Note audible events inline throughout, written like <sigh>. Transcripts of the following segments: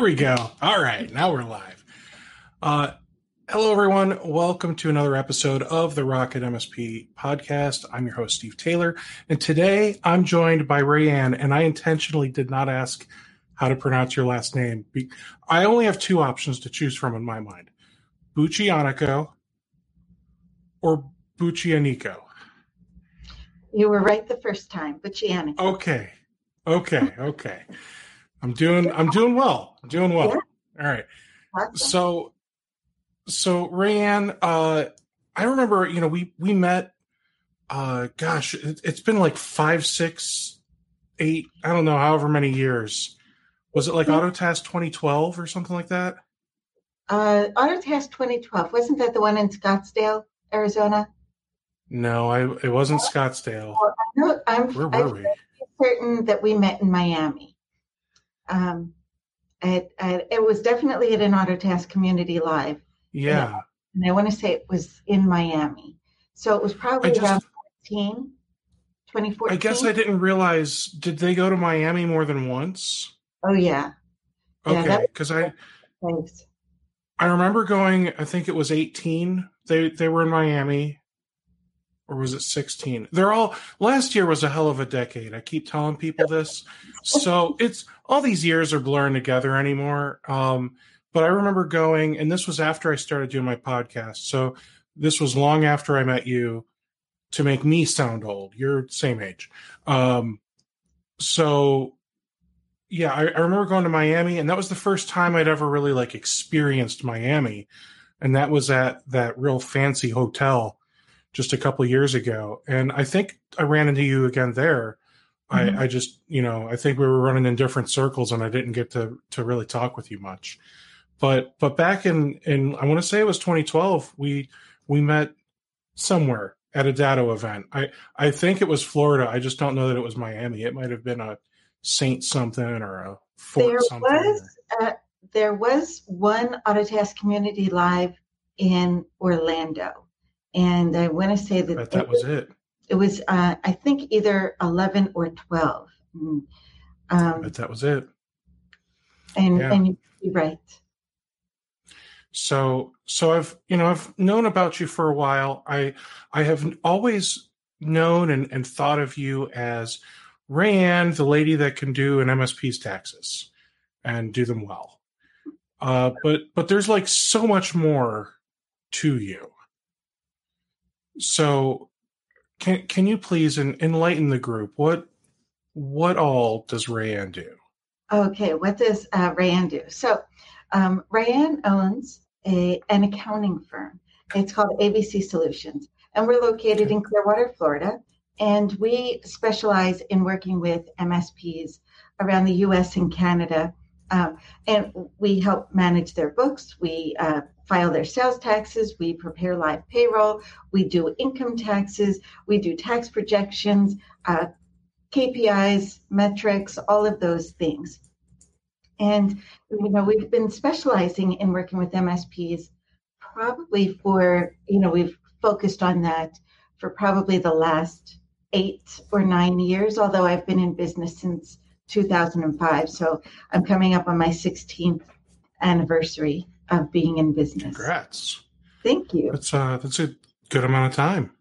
There we go. All right, now we're live. Uh, hello, everyone. Welcome to another episode of the Rocket MSP podcast. I'm your host, Steve Taylor, and today I'm joined by Rayanne. And I intentionally did not ask how to pronounce your last name. I only have two options to choose from in my mind: Buchianico or Buchianico. You were right the first time, Buchianico. Okay, okay, okay. I'm doing I'm doing well. I'm doing well. Yeah. All right. Awesome. So so Rayanne, uh I remember, you know, we we met uh gosh, it, it's been like five, six, eight, I don't know, however many years. Was it like Autotask 2012 or something like that? Uh Autotask 2012. Wasn't that the one in Scottsdale, Arizona? No, I it wasn't Scottsdale. Well, I know, I'm, Where were I'm we? certain that we met in Miami um, it, it was definitely at an Autotask Community Live. Yeah. And I want to say it was in Miami. So it was probably just, around 14, 2014. I guess I didn't realize, did they go to Miami more than once? Oh, yeah. Okay. Because I, Thanks. I remember going, I think it was 18. They, they were in Miami or was it 16? They're all last year was a hell of a decade. I keep telling people this. So it's all these years are blurring together anymore. Um, but I remember going, and this was after I started doing my podcast. So this was long after I met you to make me sound old. You're same age. Um, so yeah, I, I remember going to Miami, and that was the first time I'd ever really like experienced Miami. And that was at that real fancy hotel just a couple years ago, and I think I ran into you again there. Mm-hmm. I, I just, you know, I think we were running in different circles, and I didn't get to to really talk with you much. But but back in in I want to say it was 2012, we we met somewhere at a Datto event. I I think it was Florida. I just don't know that it was Miami. It might have been a Saint something or a Fort there something. Was, uh, there was one Autotask Community Live in Orlando and I want to say that that was it. It was, uh, I think, either eleven or twelve. Mm. Um, but that was it. And yeah. and you're right. So so I've you know I've known about you for a while. I I have always known and, and thought of you as Rayanne, the lady that can do an MSP's taxes and do them well. Uh, but but there's like so much more to you. So, can can you please enlighten the group? What what all does Rayanne do? Okay, what does uh, Rayanne do? So, um, Rayanne owns a an accounting firm. It's called ABC Solutions, and we're located in Clearwater, Florida. And we specialize in working with MSPs around the U.S. and Canada, um, and we help manage their books. We uh, file their sales taxes, we prepare live payroll, we do income taxes, we do tax projections, uh, KPIs, metrics, all of those things. And you know, we've been specializing in working with MSPs probably for, you know, we've focused on that for probably the last eight or nine years, although I've been in business since 2005. So I'm coming up on my 16th anniversary of being in business. Congrats. Thank you. That's uh that's a good amount of time.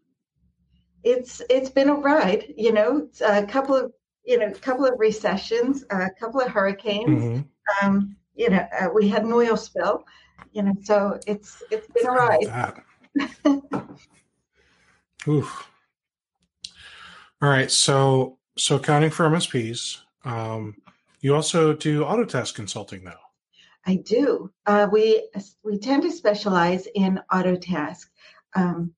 It's it's been a ride, you know, a couple of you know, a couple of recessions, a couple of hurricanes. Mm-hmm. Um, you know, uh, we had an oil spill, you know, so it's it's been a ride. <laughs> Oof. All right. So, so accounting for MSPs. Um, you also do Autotask consulting now. I do. Uh, we we tend to specialize in Autotask. Um,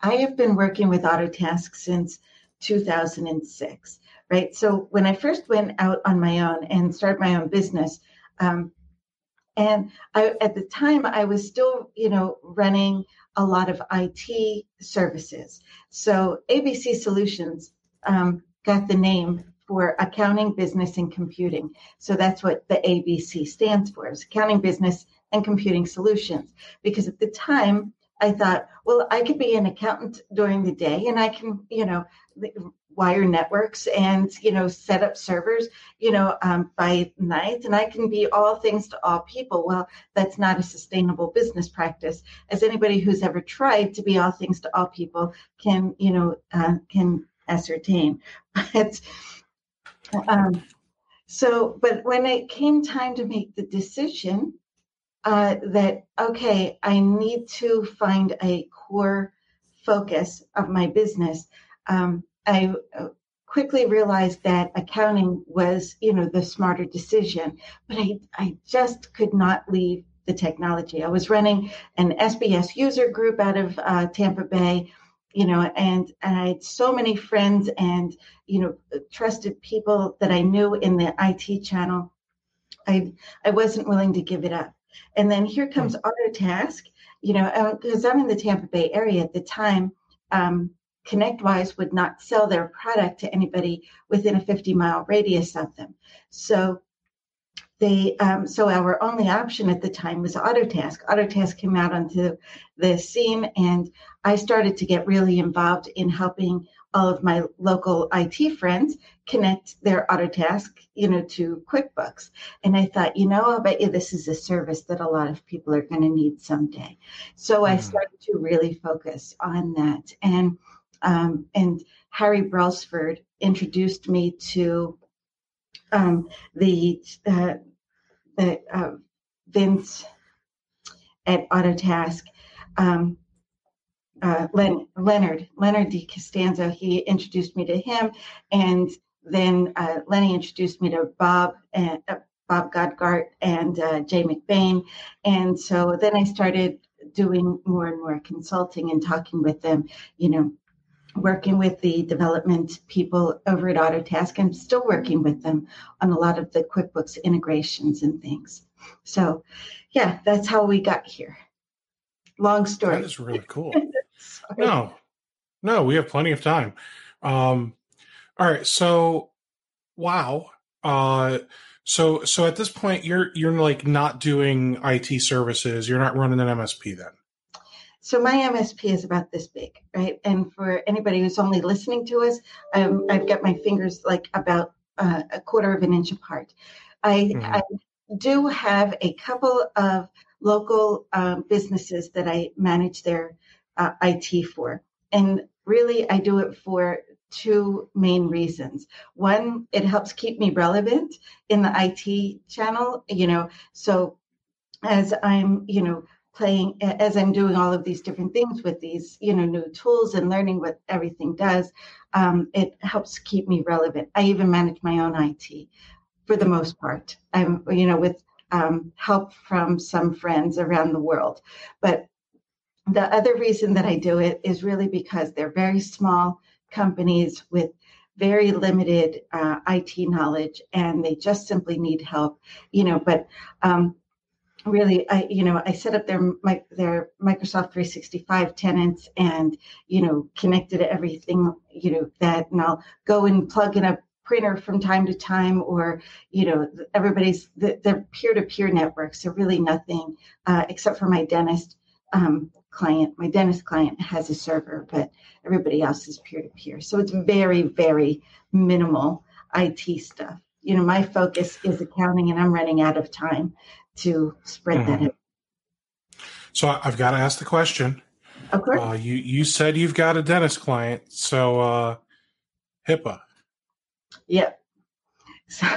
I have been working with Autotask since 2006, right? So when I first went out on my own and started my own business, um, and I, at the time I was still, you know, running a lot of IT services. So ABC Solutions um, got the name for accounting, business, and computing. So that's what the ABC stands for: is accounting, business, and computing solutions. Because at the time I thought, well, I could be an accountant during the day, and I can, you know, wire networks and you know set up servers you know um, by night and i can be all things to all people well that's not a sustainable business practice as anybody who's ever tried to be all things to all people can you know uh, can ascertain <laughs> but um, so but when it came time to make the decision uh, that okay i need to find a core focus of my business um, I uh, quickly realized that accounting was, you know, the smarter decision, but I, I just could not leave the technology. I was running an SBS user group out of uh, Tampa Bay, you know, and, and I had so many friends and, you know, trusted people that I knew in the IT channel. I, I wasn't willing to give it up. And then here comes mm-hmm. Autotask, you know, because uh, I'm in the Tampa Bay area at the time. Um, ConnectWise would not sell their product to anybody within a 50 mile radius of them. So they um, so our only option at the time was Autotask. Autotask came out onto the scene, and I started to get really involved in helping all of my local IT friends connect their Autotask, you know, to QuickBooks. And I thought, you know, I bet you this is a service that a lot of people are going to need someday. So mm-hmm. I started to really focus on that, and um, and Harry Brailsford introduced me to um, the, uh, the uh, Vince at Autotask. Um, uh, Len, Leonard Leonard DiCostanzo. He introduced me to him, and then uh, Lenny introduced me to Bob and uh, Bob Godgart and uh, Jay McBain, and so then I started doing more and more consulting and talking with them. You know, working with the development people over at Autotask. I'm still working with them on a lot of the QuickBooks integrations and things. So, yeah, that's how we got here. Long story. That is really <laughs> cool. no, no, we have plenty of time. Um, all right, so wow. Uh, so so at this point, you're you're like not doing IT services. You're not running an MSP then. So my MSP is about this big, right? And for anybody who's only listening to us, um, I've got my fingers like about uh, a quarter of an inch apart. I, mm-hmm. I do have a couple of local um, businesses that I manage their uh, IT for. And really, I do it for two main reasons. One, it helps keep me relevant in the IT channel, you know, so as I'm, you know, playing as I'm doing all of these different things with these, you know, new tools and learning what everything does, um, it helps keep me relevant. I even manage my own IT for the most part. I'm, you know, with um, help from some friends around the world. But the other reason that I do it is really because they're very small companies with very limited uh, IT knowledge and they just simply need help, you know. But um, really i you know i set up their their microsoft 365 tenants and you know connected everything you know that and i'll go and plug in a printer from time to time or you know everybody's they're peer-to-peer networks so really nothing uh, except for my dentist um, client. My dentist client has a server but everybody else is peer-to-peer. So it's very very minimal it stuff. You know my focus is accounting and i'm running out of time to spread mm-hmm. that out. So I've got to ask the question. Of course. Uh, you you said you've got a dentist client, so uh, HIPAA. Yep. <laughs> So,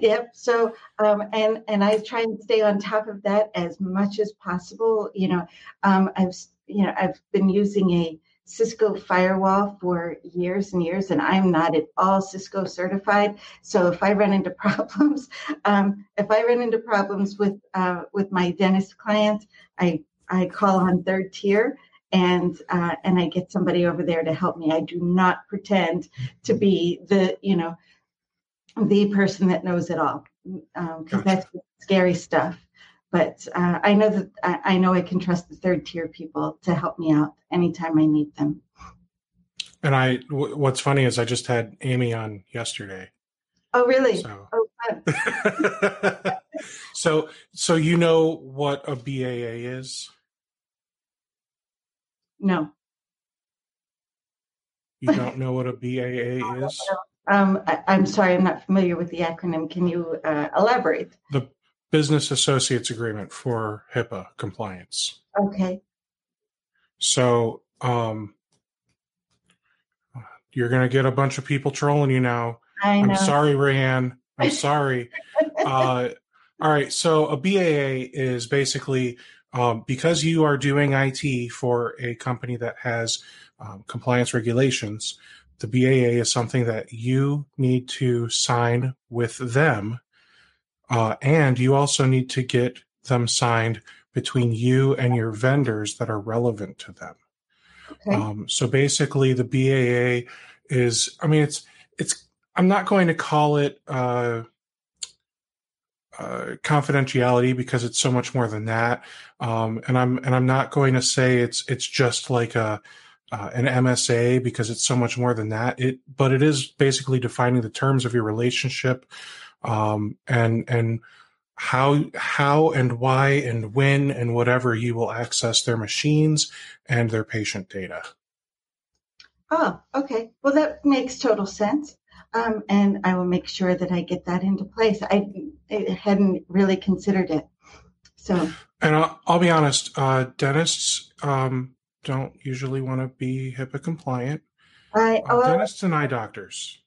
yep. So, um, and and I try and stay on top of that as much as possible. You know, um, I've you know I've been using a Cisco firewall for years and years, and I'm not at all Cisco certified. So if I run into <laughs> problems, um, if I run into problems with uh, with my dentist client, I I call on third tier and uh, and I get somebody over there to help me. I do not pretend to be the you know the person that knows it all because um, gotcha. that's scary stuff. But uh, I know that I, know I can trust the third tier people to help me out anytime I need them. And I, w- what's funny is I just had Amy on yesterday. Oh, really? So, oh, <laughs> so, so you know what a BAA is? No. You don't know what a BAA <laughs> is? Um, I, am sorry, I'm not familiar with the acronym. Can you uh, elaborate? The Business Associates Agreement for HIPAA compliance. Okay. So, um, you're going to get a bunch of people trolling you now. I know. I'm sorry, Rayanne. I'm sorry. uh, all right. So, a BAA is basically um, because you are doing IT for a company that has um, compliance regulations, the BAA is something that you need to sign with them. Uh, and you also need to get them signed between you and your vendors that are relevant to them. Okay. Um, so basically, the BAA is, I mean, it's, it's, I'm not going to call it uh, uh, confidentiality because it's so much more than that. Um, and I'm, and I'm not going to say it's, it's just like a, uh, an MSA because it's so much more than that. It, but it is basically defining the terms of your relationship, um, and and how how and why and when and whatever you will access their machines and their patient data. Oh, okay. Well, that makes total sense. Um, and I will make sure that I get that into place. I, I hadn't really considered it. So, and I'll, I'll be honest, uh, dentists um, don't usually want to be HIPAA compliant. I, uh, dentists and eye doctors.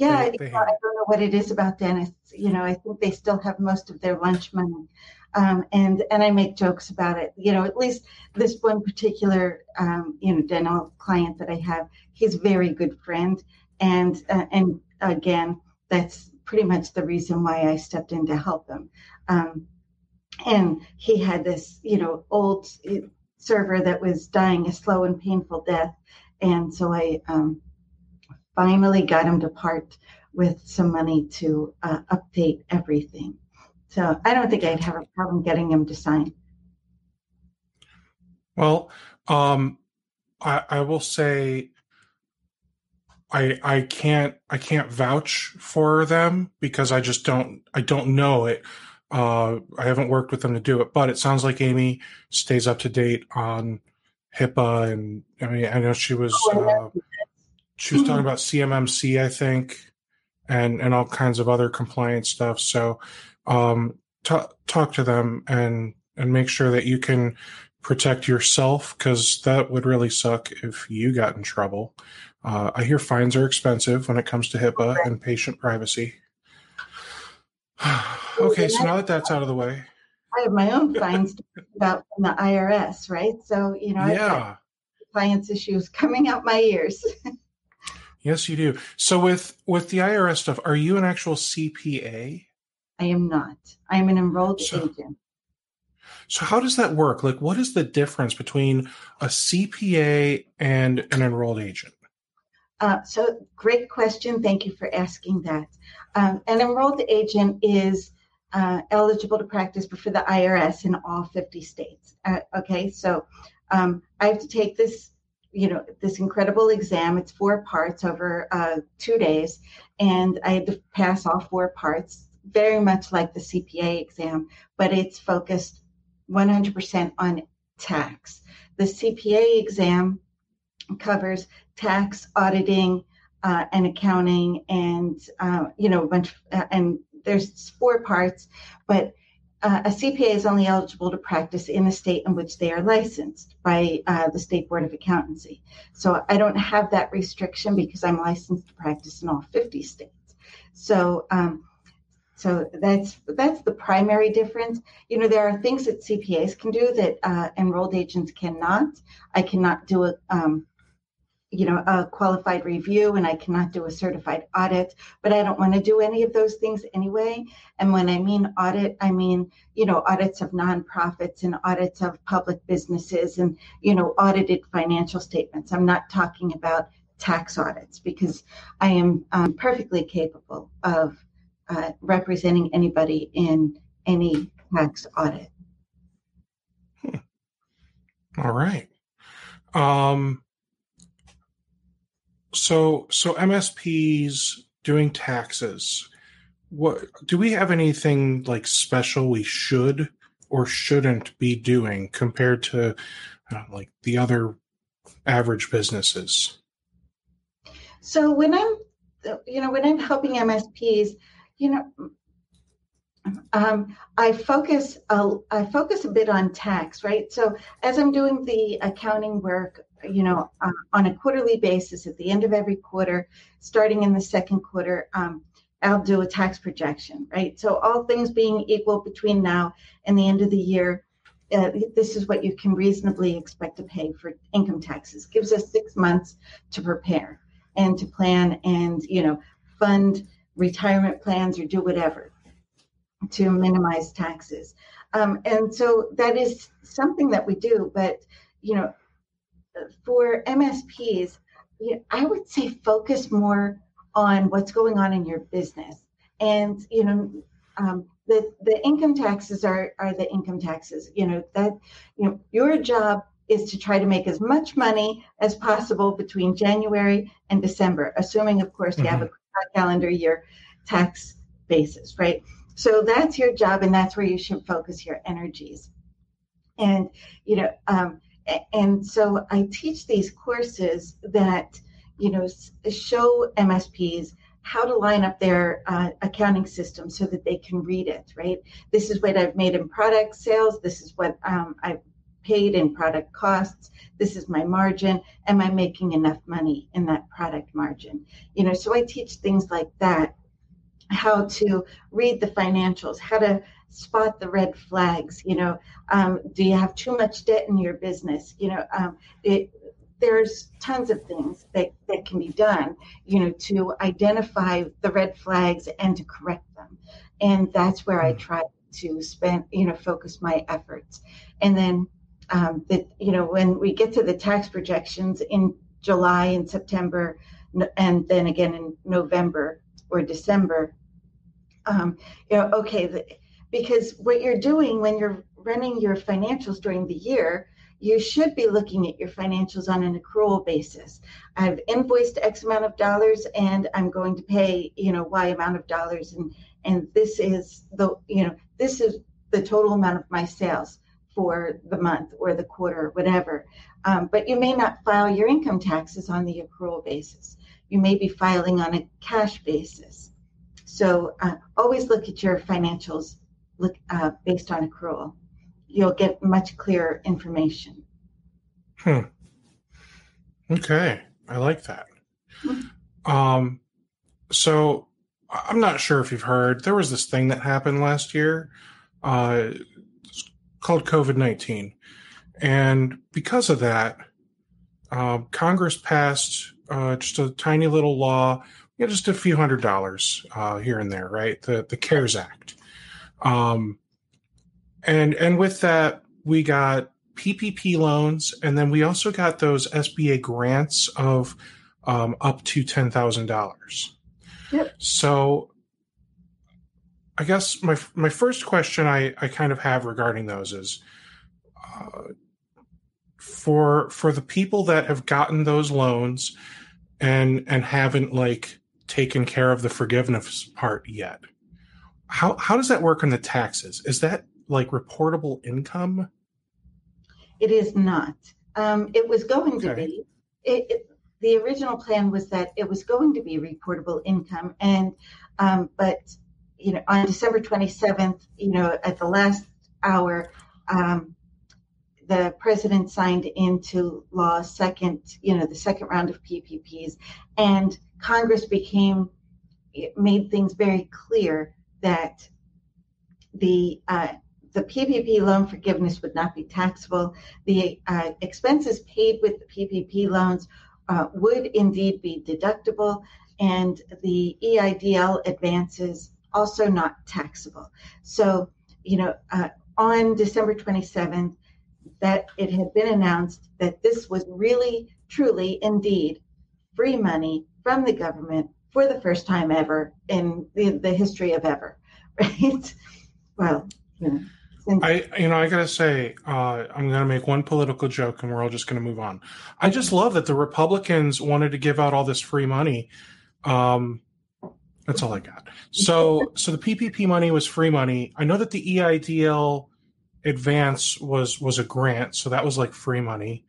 Yeah, they, they I don't know what it is about dentists. You know, I think they still have most of their lunch money. Um, and and I make jokes about it. You know, at least this one particular um, you know dental client that I have, he's a very good friend, and uh, and again, that's pretty much the reason why I stepped in to help him. Um, and he had this, you know, old server that was dying a slow and painful death. And so I um, finally got him to part with some money to uh, update everything. So I don't think I'd have a problem getting him to sign. Well, um, I, I will say I I can't I can't vouch for them because I just don't I don't know it. Uh, I haven't worked with them to do it, but it sounds like Amy stays up to date on HIPAA, and I mean, I know she was oh, uh, she was talking about CMMC, I think, and and all kinds of other compliance stuff. So, um, t- talk to them and and make sure that you can protect yourself because that would really suck if you got in trouble. Uh, I hear fines are expensive when it comes to HIPAA and patient privacy. <sighs> okay, so now that that's out of the way, I have my own <laughs> fines about from the IRS, right? So you know, yeah, compliance issues coming out my ears. <laughs> yes, you do. So with with the IRS stuff, are you an actual CPA? I am not. I am an enrolled so, agent. So how does that work? Like, what is the difference between a CPA and an enrolled agent? Uh, so, great question. Thank you for asking that. Um, an enrolled agent is uh, eligible to practice for the IRS in all 50 states. Uh, okay, so um, I have to take this, you know, this incredible exam. It's four parts over uh, two days, and I had to pass all four parts, very much like the CPA exam, but it's focused 100% on tax. The CPA exam covers tax, auditing, uh, and accounting, and uh, you know, a bunch, uh, and there's four parts, but uh, a CPA is only eligible to practice in the state in which they are licensed by uh, the State Board of Accountancy. So I don't have that restriction because I'm licensed to practice in all 50 states. So um, so that's that's the primary difference. You know, there are things that CPAs can do that uh, enrolled agents cannot. I cannot do a um, you know a qualified review and i cannot do a certified audit but i don't want to do any of those things anyway. And when i mean audit i mean you know audits of nonprofits and audits of public businesses and you know audited financial statements. I'm not talking about tax audits because i am um, perfectly capable of uh, representing anybody in any tax audit. Hmm. all right. Um so so MSPs doing taxes. What do we have anything like special we should or shouldn't be doing compared to uh, like the other average businesses? So when I'm you know when I'm helping MSPs, you know um, I focus I focus a bit on tax, right? So as I'm doing the accounting work, you know, uh, on a quarterly basis at the end of every quarter, starting in the second quarter, um, I'll do a tax projection, right? So all things being equal between now and the end of the year, uh, this is what you can reasonably expect to pay for income taxes. Gives us six months to prepare and to plan and you know fund retirement plans or do whatever to minimize taxes. Um, and so that is something that we do. But you know, for MSPs, you know, I would say focus more on what's going on in your business. And you know, um, the the income taxes are are the income taxes. You know that you know your job is to try to make as much money as possible between January and December, assuming, of course, mm-hmm. you have a mm-hmm. calendar year tax basis, right? So that's your job, and that's where you should focus your energies. And you know, um, and so I teach these courses that you know show MSPs how to line up their uh, accounting system so that they can read it. Right. This is what I've made in product sales. This is what um, I've paid in product costs. This is my margin. Am I making enough money in that product margin? You know, so I teach things like that how to read the financials, how to spot the red flags. You know, um, do you have too much debt in your business? You know, um, it, there's tons of things that, that can be done, you know, to identify the red flags and to correct them. And that's where I hmm. try to spend, you know, focus my efforts. And then um, that, you know, when we get to the tax projections in July and September, and then again in November or December, um, you know, okay, the, because what you're doing when you're running your financials during the year, you should be looking at your financials on an accrual basis. I've invoiced X amount of dollars and I'm going to pay, you know, Y amount of dollars and and this is the, you know, this is the total amount of my sales for the month or the quarter or whatever. Um, but you may not file your income taxes on the accrual basis. You may be filing on a cash basis. So uh, always look at your financials look uh, based on accrual. You'll get much clearer information. Hmm. Okay, I like that. Mm-hmm. Um, so I'm not sure if you've heard there was this thing that happened last year, uh, called COVID nineteen, and because of that, uh, Congress passed uh, just a tiny little law you know, just a few hundred dollars uh, here and there, right? The the CARES Act, um, and and with that we got PPP loans, and then we also got those SBA grants of um, up to ten thousand dollars. Yep. So, I guess my my first question I I kind of have regarding those is. Uh, for for the people that have gotten those loans and and haven't like taken care of the forgiveness part yet. How how does that work on the taxes? Is that like reportable income? It is not. Um, it was going okay. to be. It, it, the original plan was that it was going to be reportable income, and um, but you know on December twenty seventh, you know at the last hour, um, the president signed into law second, you know, the second round of PPPs, and Congress became made things very clear that the uh, the PPP loan forgiveness would not be taxable. The uh, expenses paid with the PPP loans uh, would indeed be deductible, and the EIDL advances also not taxable. So, you know, uh, on December 27th, that it had been announced that this was really, truly, indeed free money from the government for the first time ever in the, the history of ever, <laughs> right? Well, you know. I, you know, I gotta say, uh, I'm gonna make one political joke, and we're all just gonna move on. I just love that the Republicans wanted to give out all this free money. Um, that's all I got. So, so the PPP money was free money. I know that the EIDL advance was was a grant, so that was like free money.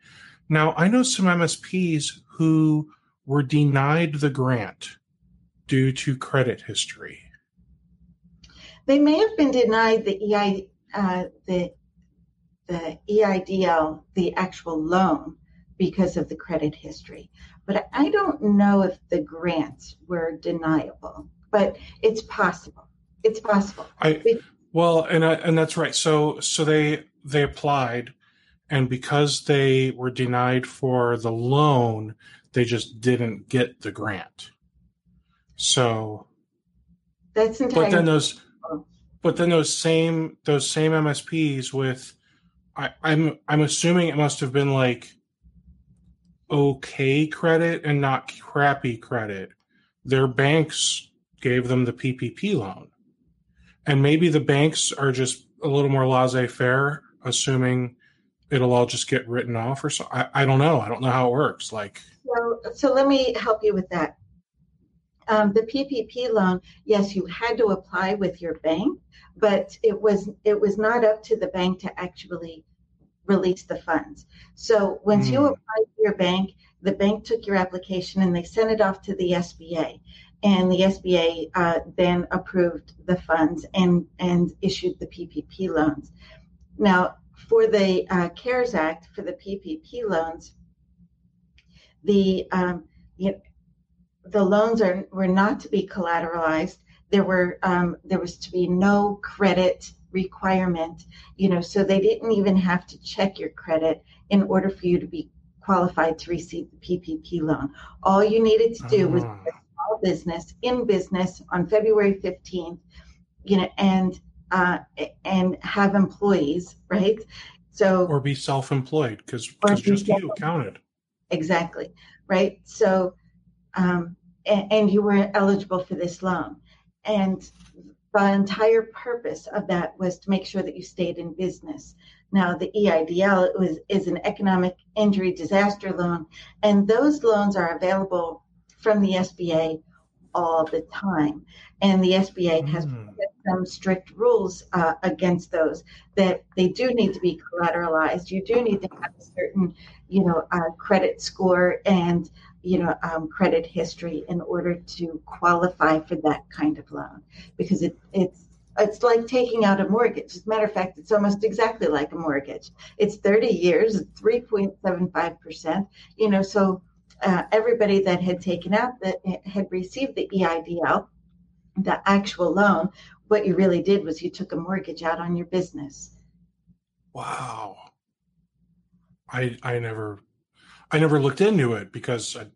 Now, I know some MSPs who were denied the grant due to credit history. They may have been denied the EI uh, the the EIDL, the actual loan, because of the credit history. But I don't know if the grants were deniable. But it's possible. It's possible. I well, and I, and that's right. So so they they applied, and because they were denied for the loan, they just didn't get the grant. So that's entirely. But then those, oh. but then those same those same MSPs with, I, I'm I'm assuming it must have been like okay credit and not crappy credit. Their banks gave them the PPP loan. And maybe the banks are just a little more laissez-faire assuming it'll all just get written off or so I, I don't know. I don't know how it works. Like so, so let me help you with that um, the ppp loan yes you had to apply with your bank but it was it was not up to the bank to actually release the funds so once mm. you hmm. applied to your bank the bank took your application and they sent it off to the sba and the SBA uh, then approved the funds and and issued the PPP loans. Now, for the uh, CARES Act for the PPP loans, the um, you know, the loans are were not to be collateralized. There were um, there was to be no credit requirement, you know, so they didn't even have to check your credit in order for you to be qualified to receive the PPP loan. All you needed to do was small business in business on February 15th, you know, and uh, and have employees, right? So or be self-employed because just you counted. Exactly, right? So, um, and, you were eligible for this loan, and the entire purpose of that was to make sure that you stayed in business. Now, the EIDL was, is an economic injury disaster loan, and those loans are available from the SBA all the time. And the SBA has mm. some strict rules uh, against those that they do need to be collateralized. You do need to have a certain, you know, uh, credit score and you know um, credit history in order to qualify for that kind of loan because it, it's it's like taking out a mortgage. As a matter of fact, it's almost exactly like a mortgage. It's 30 years, 3.75%. You know, so uh, everybody that had taken out that had received the EIDL, the actual loan, what you really did was you took a mortgage out on your business. Wow. I I never I never looked into it because I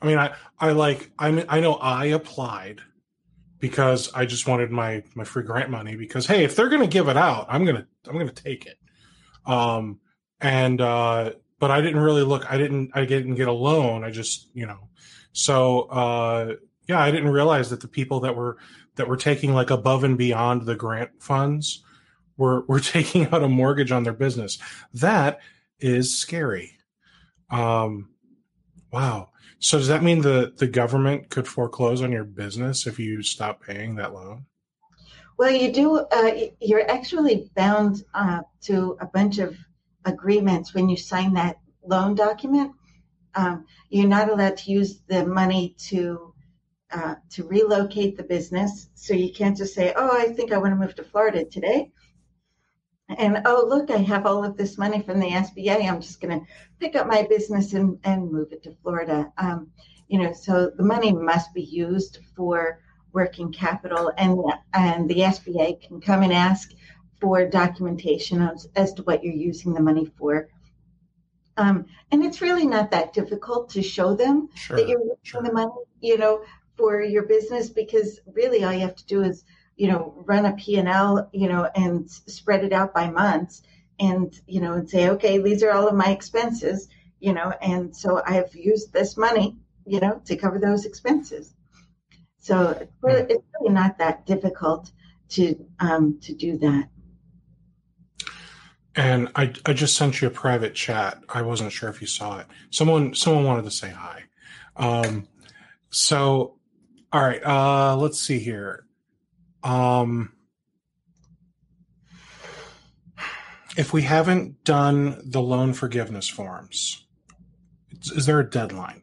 I mean I I like I mean I know I applied because I just wanted my my free grant money because hey if they're going to give it out I'm going to I'm going to take it. Um and uh but I didn't really look. I didn't. I didn't get a loan. I just, you know. So uh, yeah, I didn't realize that the people that were that were taking like above and beyond the grant funds were were <laughs> taking out a mortgage on their business. That is scary. Um, wow. So does that mean the the government could foreclose on your business if you stop paying that loan? Well, you do. Uh, you're actually bound uh, to a bunch of agreements when you sign that loan document. Um, you're not allowed to use the money to uh, to relocate the business. So you can't just say, "Oh, I think I want to move to Florida today," and oh, look, I have all of this money from the SBA. I'm just going to pick up my business and, and move it to Florida. Um, you know, so the money must be used for working capital, and and the SBA can come and ask for documentation as, as to what you're using the money for. Um, and it's really not that difficult to show them Sure. that you're using sure. the money, you know, for your business because really all you have to do is, you know, run a P&L, you know, and spread it out by months and, you know, and say, okay, these are all of my expenses, you know, and so I've used this money, you know, to cover those expenses. So it's really, it's really not that difficult to um, to do that. And I I just sent you a private chat. I wasn't sure if you saw it. Someone someone wanted to say hi. Um, so all right. Uh, let's see here. Um, if we haven't done the loan forgiveness forms, is, is there a deadline?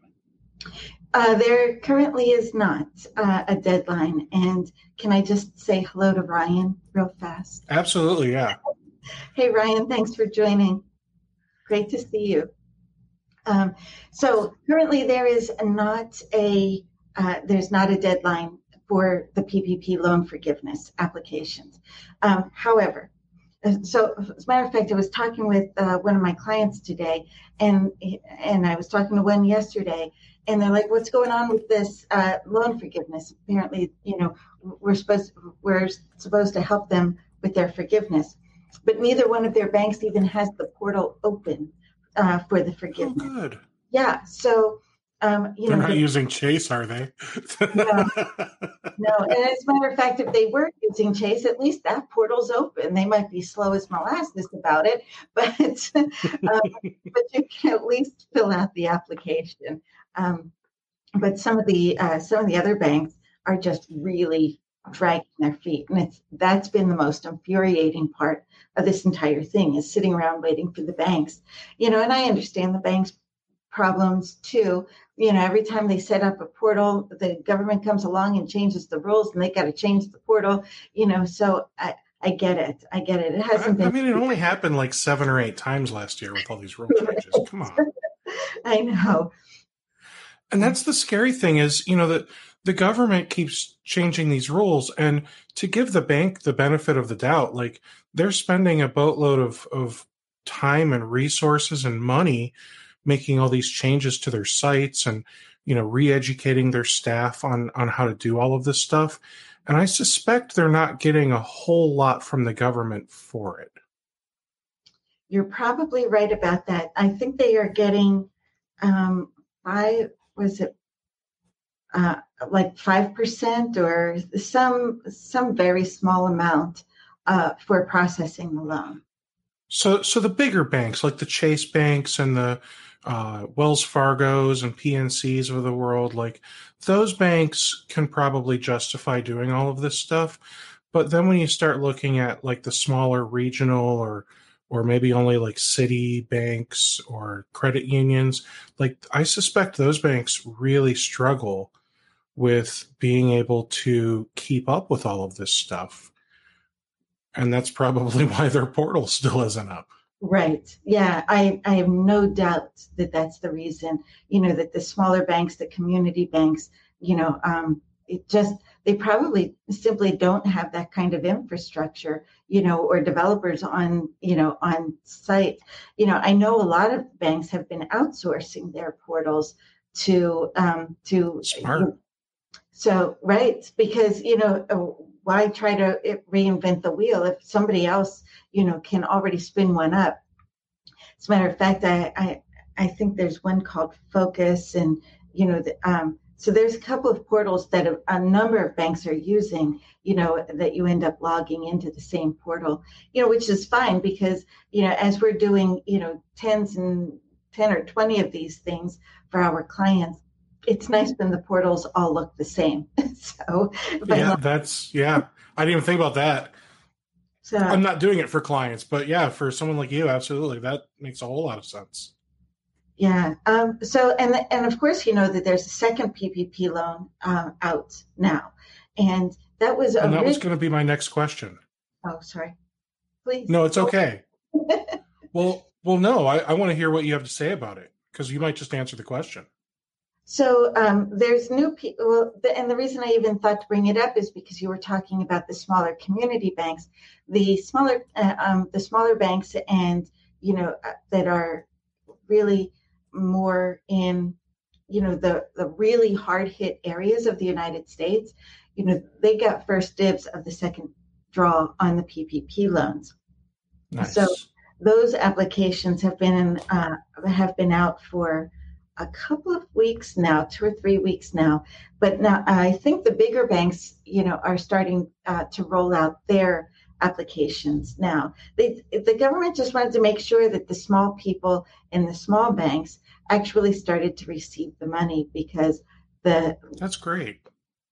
Uh, there currently is not uh, a deadline. And can I just say hello to Ryan real fast? Absolutely, yeah. Hey, Ryan, thanks for joining. Great to see you. Um, so currently there is not a uh, there's not a deadline for the PPP loan forgiveness applications. Um, however, uh, so as a matter of fact, I was talking with uh, one of my clients today, and and I was talking to one yesterday, and they're like, "What's going on with this uh, loan forgiveness?" Apparently, you know, we're supposed we're supposed to help them with their forgiveness, but neither one of their banks even has the portal open uh, for the Oh, forgiveness. good. Yeah, so um, you They're know, not the- using Chase, are they? No. <laughs> no. And as a matter of fact, if they were using Chase, at least that portal's open. They might be slow as molasses about it, <laughs> but um, but you can at least fill out the application. Um, but some of the uh, some of the other banks are just really dragging their feet, and it's that's been the most infuriating part of this entire thing is sitting around waiting for the banks. You know, and I understand the banks problems too you know every time they set up a portal the government comes along and changes the rules and they got to change the portal you know so i i get it i get it it I, hasn't been I mean, it only happened like seven or eight times last year with all these rule <laughs> changes. Come on. i know And that's the scary thing is, you know, that the government keeps changing these rules and to give the bank the benefit of the doubt, like they're spending a boatload of, of time and resources and money making all these changes to their sites and, you know, re-educating their staff on, on how to do all of this stuff. And I suspect they're not getting a whole lot from the government for it. you're probably right about that i think they are getting um five was it uh like five percent or some some very small amount uh for processing the loan So, so the bigger banks like the Chase banks and the uh, Wells Fargo's and PNC's of the world, like those banks can probably justify doing all of this stuff. But then when you start looking at like the smaller regional or or maybe only like city banks or credit unions, like I suspect those banks really struggle with being able to keep up with all of this stuff. And that's probably <laughs> why their portal still isn't up. Right. Yeah. I, I have no doubt that that's the reason, you know, that the smaller banks, the community banks, you know, um, it just, they probably simply don't have that kind of infrastructure, you know, or developers on, you know, on site. You know, I know a lot of banks have been outsourcing their portals to, um, to, Smart. so, right, because, you know, why try to uh, reinvent the wheel if somebody else, you know, can already spin one up? As a matter of fact, I, I, I think there's one called Focus, and, you know, the, um, so there's a couple of portals that a, a number of banks are using, you know, that you end up logging into the same portal, you know, which is fine because, you know, as we're doing, you know, tens and 10 or 20 of these things for our clients, it's nice when the portals all look the same. <laughs> so, Yeah, that's yeah. I didn't even think about that. so I'm not doing it for clients, but yeah, for someone like you, absolutely, that makes a whole lot of sense. yeah. Um, so and and of course you know that there's a second PPP loan um, out now, and that was And that was going to be my next question. oh sorry, please No, it's okay. <laughs> Well, well, no, I, I want to hear what you have to say about it because you might just answer the question. So um, there's new people, well, the, and the reason I even thought to bring it up is because you were talking about the smaller community banks, the smaller, uh, um, the smaller banks, and you know uh, that are really more in, you know, the the really hard hit areas of the United States, you know, they got first dibs of the second draw on the PPP loans. Nice. So those applications have been in, uh, have been out for a couple of weeks now, two or three weeks now. But now I think the bigger banks, you know, are starting uh, to roll out their applications now. They, the government just wanted to make sure that the small people in the small banks actually started to receive the money because the that's great.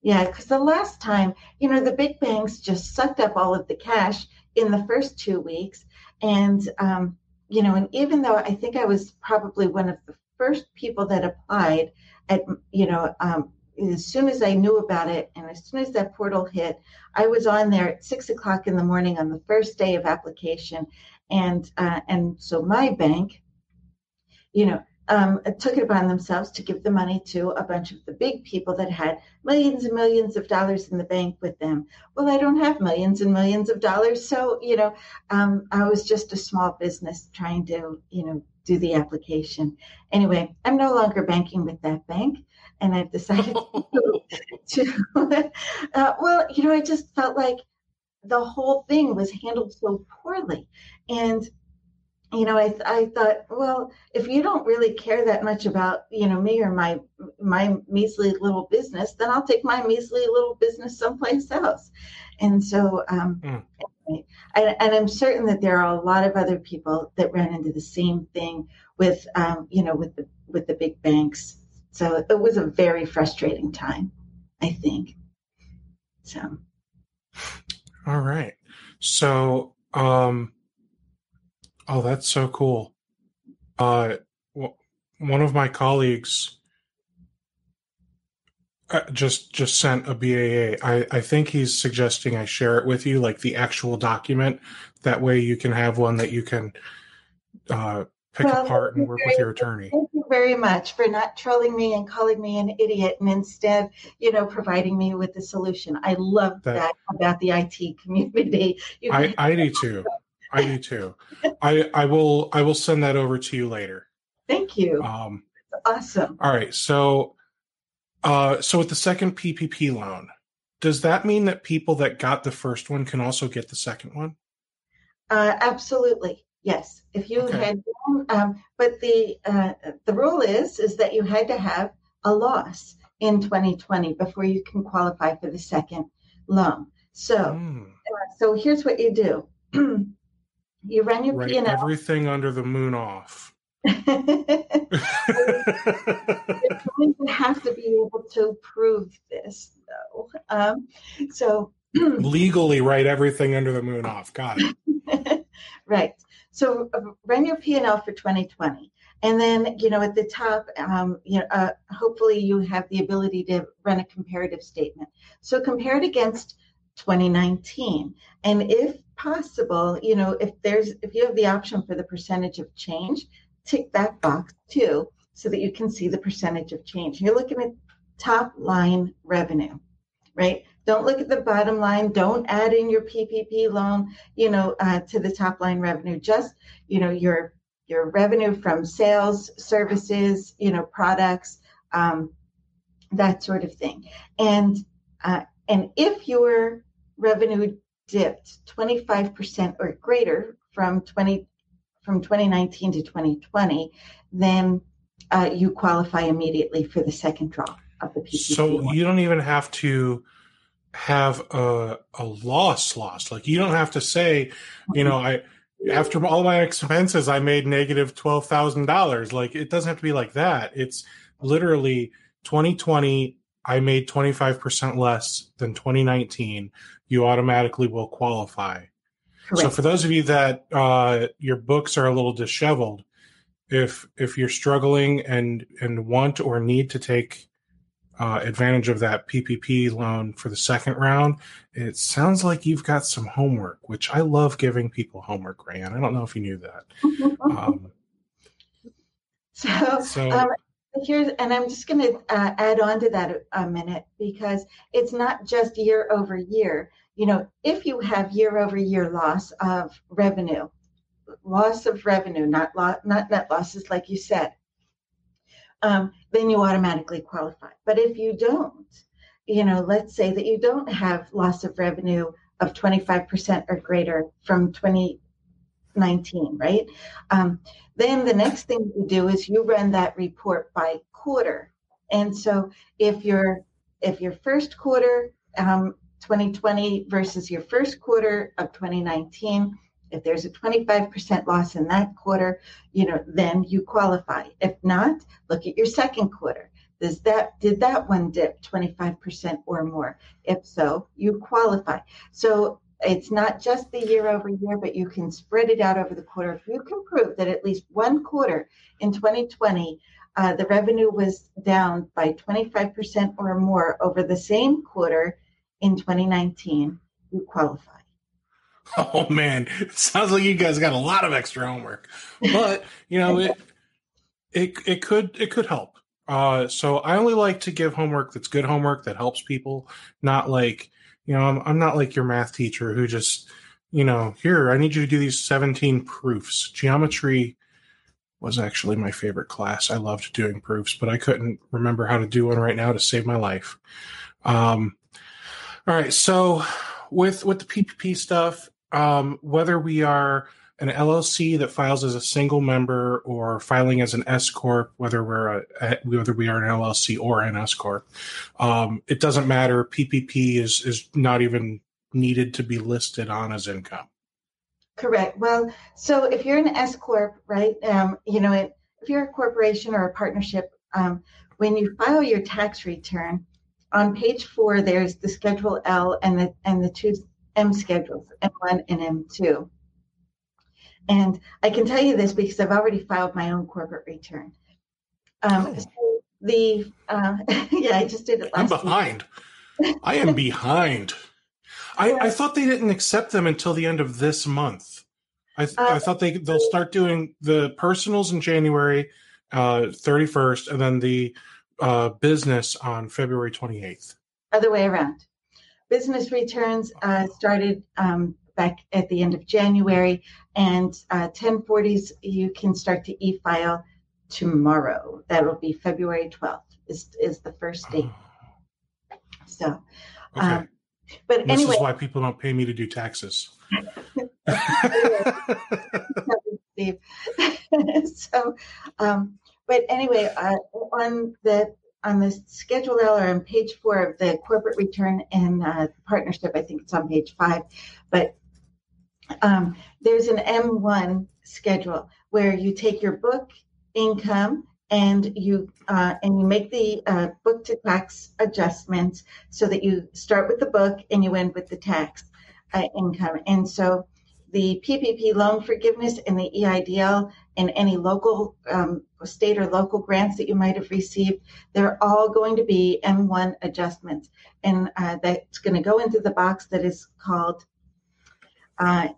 Yeah, because the last time, you know, the big banks just sucked up all of the cash in the first two weeks, and um, you know, and even though I think I was probably one of the first people that applied at, you know, um, as soon as I knew about it and as soon as that portal hit, I was on there at six o'clock in the morning on the first day of application. And, uh, and so my bank, you know, um, took it upon themselves to give the money to a bunch of the big people that had millions and millions of dollars in the bank with them. Well, I don't have millions and millions of dollars. So, you know, um, I was just a small business trying to, you know, do the application. Anyway, I'm no longer banking with that bank. And I've decided <laughs> to, <laughs> to uh, well, you know, I just felt like the whole thing was handled so poorly. And you know, I, I thought, well, if you don't really care that much about, you know, me or my my measly little business, then I'll take my measly little business someplace else. And so, um, mm. Anyway, I, and I'm certain that there are a lot of other people that ran into the same thing with, um, you know, with the with the big banks. So it was a very frustrating time, I think. So. All right. So, um, Oh, that's so cool. Uh, one of my colleagues uh, just just sent a BAA. I, I think he's suggesting I share it with you, like the actual document. That way, you can have one that you can uh, pick well, apart and work with your attorney. Thank you very much for not trolling me and calling me an idiot, and instead, you know, providing me with the solution. I love that, that about the IT community. <laughs> You I, I do too. I do too. I I will I will send that over to you later. Thank you. Um, awesome. All right. So, uh, so with the second PPP loan, does that mean that people that got the first one can also get the second one? Uh, absolutely. Yes. If you okay. had, um, but the uh, the rule is is that you had to have a loss in 2020 before you can qualify for the second loan. So, mm. so here's what you do. <clears throat> You run your Write P&L. Everything under the moon off. <laughs> You're going to have to be able to prove this, though. Um, so <clears throat> legally, write everything under the moon off. Got it. <laughs> right. So uh, run your P&L for 2020. And then, you know, at the top, um, you know, uh, hopefully you have the ability to run a comparative statement. So compare it against 2019. And if possible, you know, if there's if you have the option for the percentage of change, tick that box too, so that you can see the percentage of change. You're looking at top line revenue, right? Don't look at the bottom line. Don't add in your PPP loan, you know, uh, to the top line revenue. Just, you know, your your revenue from sales, services, you know, products, um, that sort of thing. And uh, and if your revenue dipped 25% or greater from 20 from 2019 to 2020, then uh, you qualify immediately for the second draw of the PPP. So one. you don't even have to have a, a loss loss. Like you don't have to say, you know, I after all my expenses, I made negative twelve thousand dollars. Like it doesn't have to be like that. It's literally 2020. I made 25% less than 2019 you automatically will qualify. Correct. So for those of you that uh, your books are a little disheveled, if if you're struggling and and want or need to take uh, advantage of that PPP loan for the second round, it sounds like you've got some homework, which I love giving people homework, Rayanne. I don't know if you knew that. um, <laughs> so, so um, here's, and I'm just going to uh, add on to that a minute because it's not just year over year. You know, if you have year over year loss of revenue, loss of revenue, not lo- not net losses, like you said, um, then you automatically qualify. But if you don't, you know, let's say that you don't have loss of revenue of 25% or greater from 2019, right? Um, then the next thing you do is you run that report by quarter. And so if your if your first quarter um, 2020 versus your first quarter of 2019, if there's a 25% loss in that quarter, you know, then you qualify. If not, look at your second quarter. Does that did that one dip 25% or more? If so, you qualify. So it's not just the year over year, but you can spread it out over the quarter. If you can prove that at least one quarter in 2020, uh, the revenue was down by 25% or more over the same quarter in 2019, you qualify. Oh man, sounds like you guys got a lot of extra homework, but you know it. It it could it could help. Uh, so I only like to give homework that's good homework that helps people, not like, you know, I'm, I'm not like your math teacher who just, you know, here, I need you to do these 17 proofs. Geometry was actually my favorite class. I loved doing proofs, but I couldn't remember how to do one right now to save my life. Um, all right. So with, with the PPP stuff, um, whether we are an LLC that files as a single member or filing as an S corp, whether we're a, whether we are an LLC or an S corp, um, it doesn't matter. PPP is is not even needed to be listed on as income. Correct. Well, so if you're an S corp, right? Um, you know, if you're a corporation or a partnership, um, when you file your tax return, on page four there's the Schedule L and the and the two M schedules, M1 and M2 and I can tell you this because I've already filed my own corporate return. Um, oh. so the uh, <laughs> yeah, I just did it last. I'm behind. I am <laughs> behind. I, I thought they didn't accept them until the end of this month. I, th- uh, I thought they they'll start doing the personals in January uh, 31st, and then the uh, business on February 28th. Other way around. Business returns uh, started um, back at the end of January. And uh, 1040s, you can start to e file tomorrow. That'll be February 12th, is, is the first date. So, okay. Um, but this anyway. This is why people don't pay me to do taxes. <laughs> Steve. <laughs> so, um, but anyway, uh, on the on the schedule L or on page four of the corporate return and uh, partnership, I think it's on page five, but um, there's an M1 schedule where you take your book income and you uh, and you make the uh, book to tax adjustments so that you start with the book and you end with the tax uh, income. And so the PPP loan forgiveness and the EIDL and any local um, state or local grants that you might have received, they're all going to be M1 adjustments. And uh, that's going to go into the box that is called uh,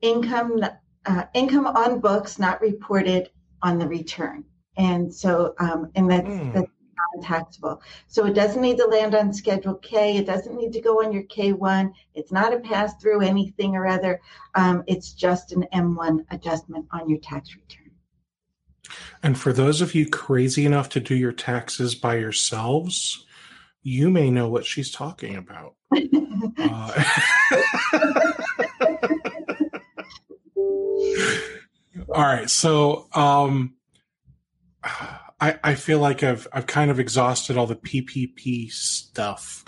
income uh, income on books not reported on the return, and so um, and that's, mm. that's non-taxable. So it doesn't need to land on Schedule K. It doesn't need to go on your K1. It's not a pass through anything or other. Um, it's just an M1 adjustment on your tax return. And for those of you crazy enough to do your taxes by yourselves, you may know what she's talking about. <laughs> uh, <laughs> all right, so um, I I feel like I've I've kind of exhausted all the PPP stuff.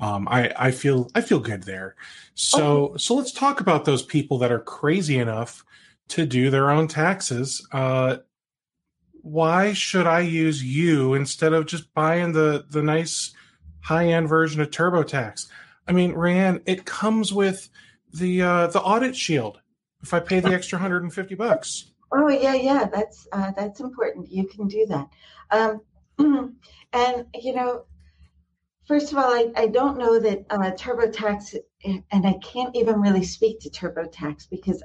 Um, I I feel I feel good there. So okay. so let's talk about those people that are crazy enough to do their own taxes. Uh, why should I use you instead of just buying the the nice high end version of TurboTax? I mean, Rayanne, it comes with the uh, the audit shield. If I pay the extra hundred and fifty bucks. Oh yeah, yeah, that's uh, that's important. You can do that. Um, <clears throat> and you know, first of all, I, I don't know that uh, TurboTax, and I can't even really speak to TurboTax because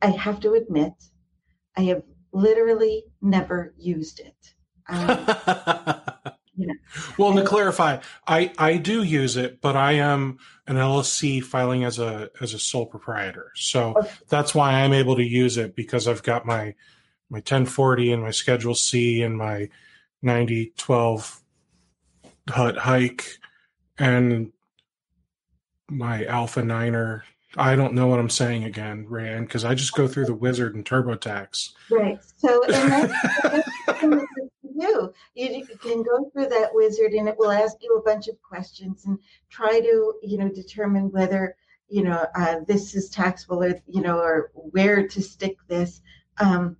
I have to admit, I have literally never used it. Um, <laughs> you know. Well, to clarify, I I do use it, but I am an LLC filing as a as a sole proprietor, so okay. that's why I'm able to use it because I've got my my 1040 and my Schedule C and my 90 12 hut hike and my Alpha Niner. I don't know what I'm saying again, Rand, because I just go through the wizard and TurboTax. Right. So, <laughs> and that's, that's you do. You can go through that wizard, and it will ask you a bunch of questions and try to, you know, determine whether you know uh, this is taxable or you know or where to stick this. Um,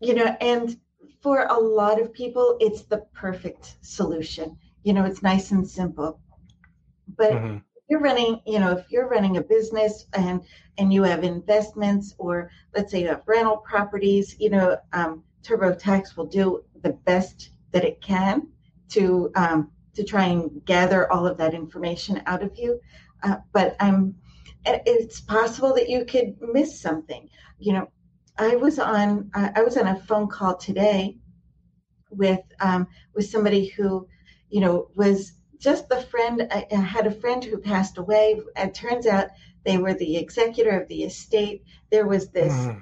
you know, and for a lot of people, it's the perfect solution. You know, it's nice and simple. But mm-hmm. you're running, you know, if you're running a business and and you have investments, or let's say you have rental properties, you know, um, TurboTax will do the best that it can to um, to try and gather all of that information out of you. Uh, but I'm, it's possible that you could miss something. You know, I was on I was on a phone call today with um, with somebody who, you know, was just the friend. I, I had a friend who passed away. It turns out they were the executor of the estate. There was this mm.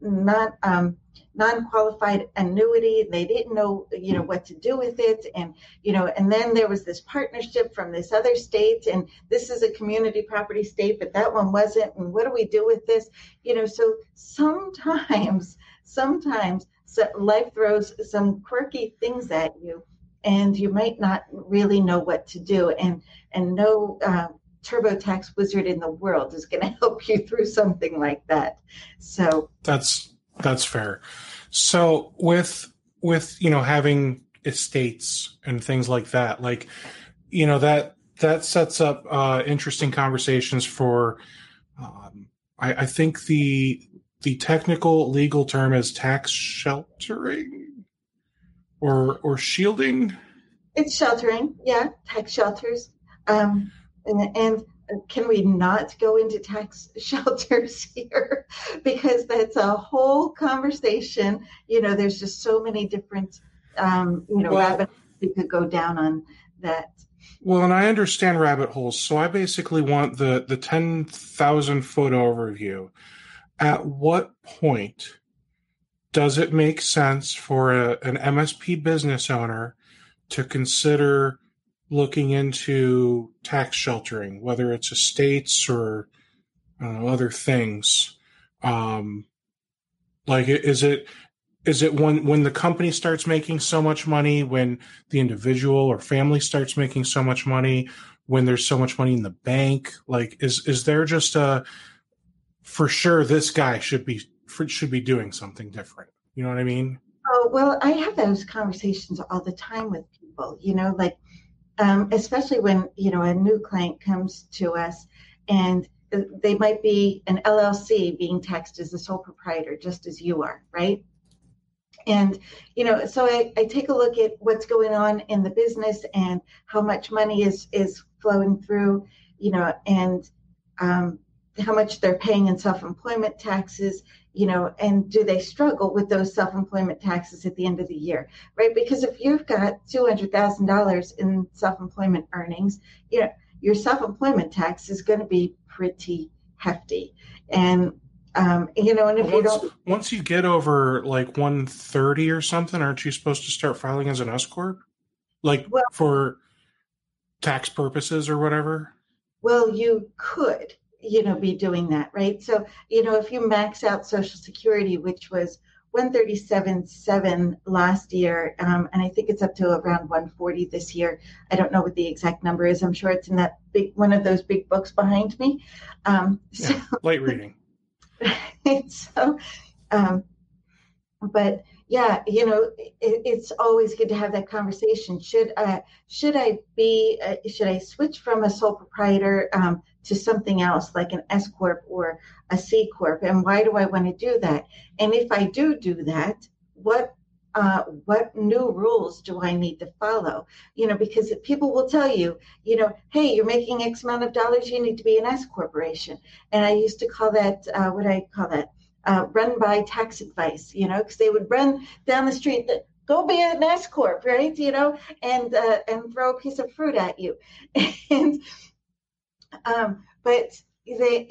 not um, non-qualified annuity they didn't know you know what to do with it. And you know and then there was this partnership from this other state. And this is a community property state but that one wasn't. And what do we do with this? You know so sometimes <laughs> sometimes life throws some quirky things at you and you might not really know what to do. And and no uh, TurboTax wizard in the world is going <laughs> to help you through something like that. So that's that's fair. So with with you know having estates and things like that, like you know that that sets up uh, interesting conversations for. Um, I, I think the the technical legal term is tax sheltering or or shielding. It's sheltering, yeah, tax shelters. Um, and, and can we not go into tax <laughs> shelters here? Because that's a whole conversation. You know there's just so many different um, you know well, rabbit you could go down on that. Well and i understand rabbit holes so i basically want the the 10000 foot overview. At what point does it make sense for a, an msp business owner to consider looking into tax sheltering, whether it's estates or other things. Um, like, is it is it when when the company starts making so much money, when the individual or family starts making so much money, when there's so much money in the bank? Like, is is there just a for sure this guy should be should be doing something different? You know what I mean? Oh well, I have those conversations all the time with people. You know, like um, especially when you know a new client comes to us and they might be an LLC being taxed as a sole proprietor, just as you are, right? And you know, so I, I take a look at what's going on in the business and how much money is is flowing through, you know, and um, how much they're paying in self-employment taxes you know and do they struggle with those self-employment taxes at the end of the year right? Because if you've got $200000 in self-employment earnings you know your self-employment tax is going to be pretty hefty. And um, you know and if once, you don't once you get over like 130 or something aren't you supposed to start filing as an s corp? Like well, for tax purposes or whatever? Well you could you know be doing that right? So you know if you max out social security which was 137.7 last year um, and i think it's up to around 140 this year. I don't know what the exact number is. I'm sure it's in that big one of those big books behind me. Um, so, yeah, light reading. <laughs> so um, but yeah you know it, it's always good to have that conversation should i should i be uh, should i switch from a sole proprietor um, to something else like an S corp or a C corp, and why do I want to do that? And if I do do that, what uh, what new rules do I need to follow? You know, because people will tell you, you know, hey, you're making X amount of dollars, you need to be an S corporation. And I used to call that, uh, what I call that? Uh, run by tax advice, you know, because they would run down the street, go be an S corp, right? You know, and uh, and throw a piece of fruit at you, <laughs> and um, but they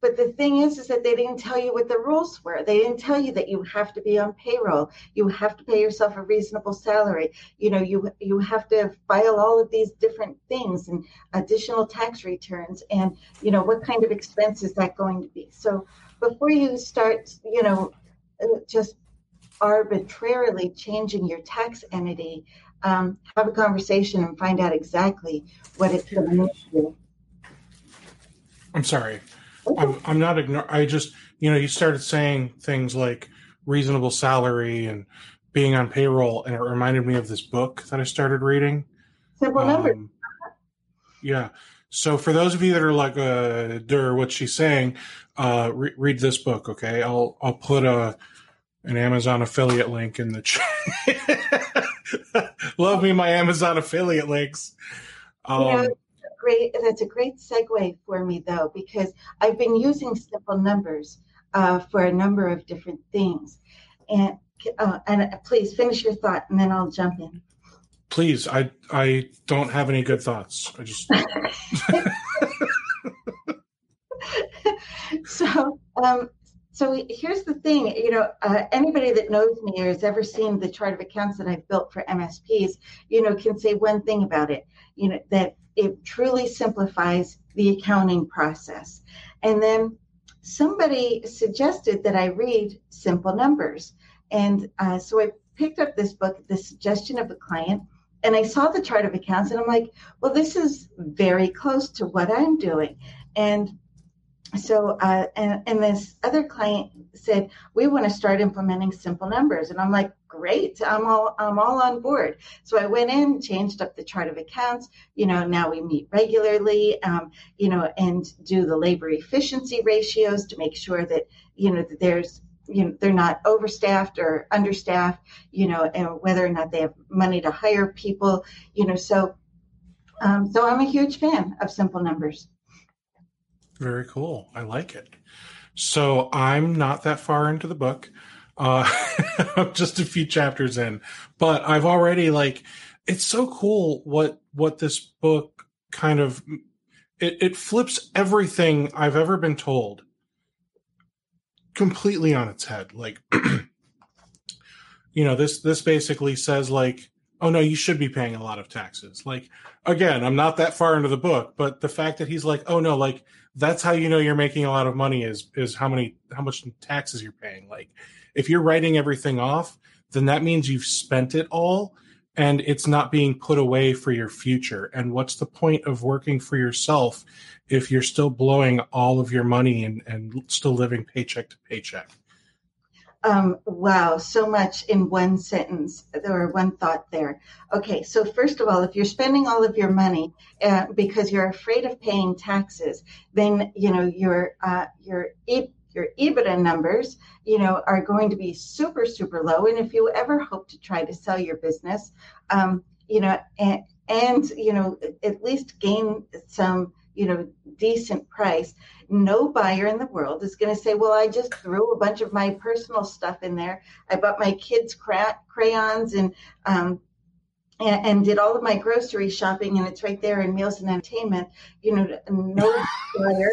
but the thing is, is that they didn't tell you what the rules were. They didn't tell you that you have to be on payroll. You have to pay yourself a reasonable salary. You know, you you have to file all of these different things and additional tax returns. And you know, what kind of expense is that going to be? So before you start, you know, just arbitrarily changing your tax entity, um, have a conversation and find out exactly what it's going to mean. I'm sorry. I'm, I'm not ignoring. I just, you know, you started saying things like reasonable salary and being on payroll, and it reminded me of this book that I started reading. Simple numbers. Um, yeah. So for those of you that are like, uh, "Der, what's she saying?" Uh, re- read this book, okay? I'll I'll put a an Amazon affiliate link in the chat. <laughs> Love me my Amazon affiliate links. Um, yeah great. That's a great segue for me though, because I've been using simple numbers uh, for a number of different things, and uh, and please finish your thought, and then I'll jump in. Please, I I don't have any good thoughts. I just. <laughs> <laughs> so um, so here's the thing, you know, uh, anybody that knows me or has ever seen the chart of accounts that I've built for MSPs, you know, can say one thing about it, you know, that it truly simplifies the accounting process. And then somebody suggested that I read simple numbers. And uh, so I picked up this book, The Suggestion of a Client, and I saw the chart of accounts, and I'm like, well, this is very close to what I'm doing. And so uh, and, and this other client said we want to start implementing simple numbers. And i'm like great i'm all i'm all on board. So i went in changed up the chart of accounts. You know now we meet regularly um, you know and do the labor efficiency ratios to make sure that you know that there's you know they're not overstaffed or understaffed you know and whether or not they have money to hire people you know so um, so i'm a huge fan of simple numbers very cool. I like it. So I'm not that far into the book. Uh, <laughs> just a few chapters in, but I've already like, it's so cool what, what this book kind of, it, it flips everything I've ever been told completely on its head. Like, <clears throat> you know, this, this basically says like, oh no, you should be paying a lot of taxes. Like, again, I'm not that far into the book, but the fact that he's like, oh no, like that's how you know you're making a lot of money is is how many how much taxes you're paying like if you're writing everything off then that means you've spent it all and it's not being put away for your future and what's the point of working for yourself if you're still blowing all of your money and, and still living paycheck to paycheck um, wow, so much in one sentence or one thought there. Okay, so first of all, if you're spending all of your money uh, because you're afraid of paying taxes, then you know your uh, your e- your EBITDA numbers, you know, are going to be super super low. And if you ever hope to try to sell your business, um, you know, and, and you know, at least gain some you know decent price no buyer in the world is going to say well i just threw a bunch of my personal stuff in there i bought my kids cra- crayons and um, and, and, did all of my grocery shopping and it's right there in meals and entertainment you know no buyer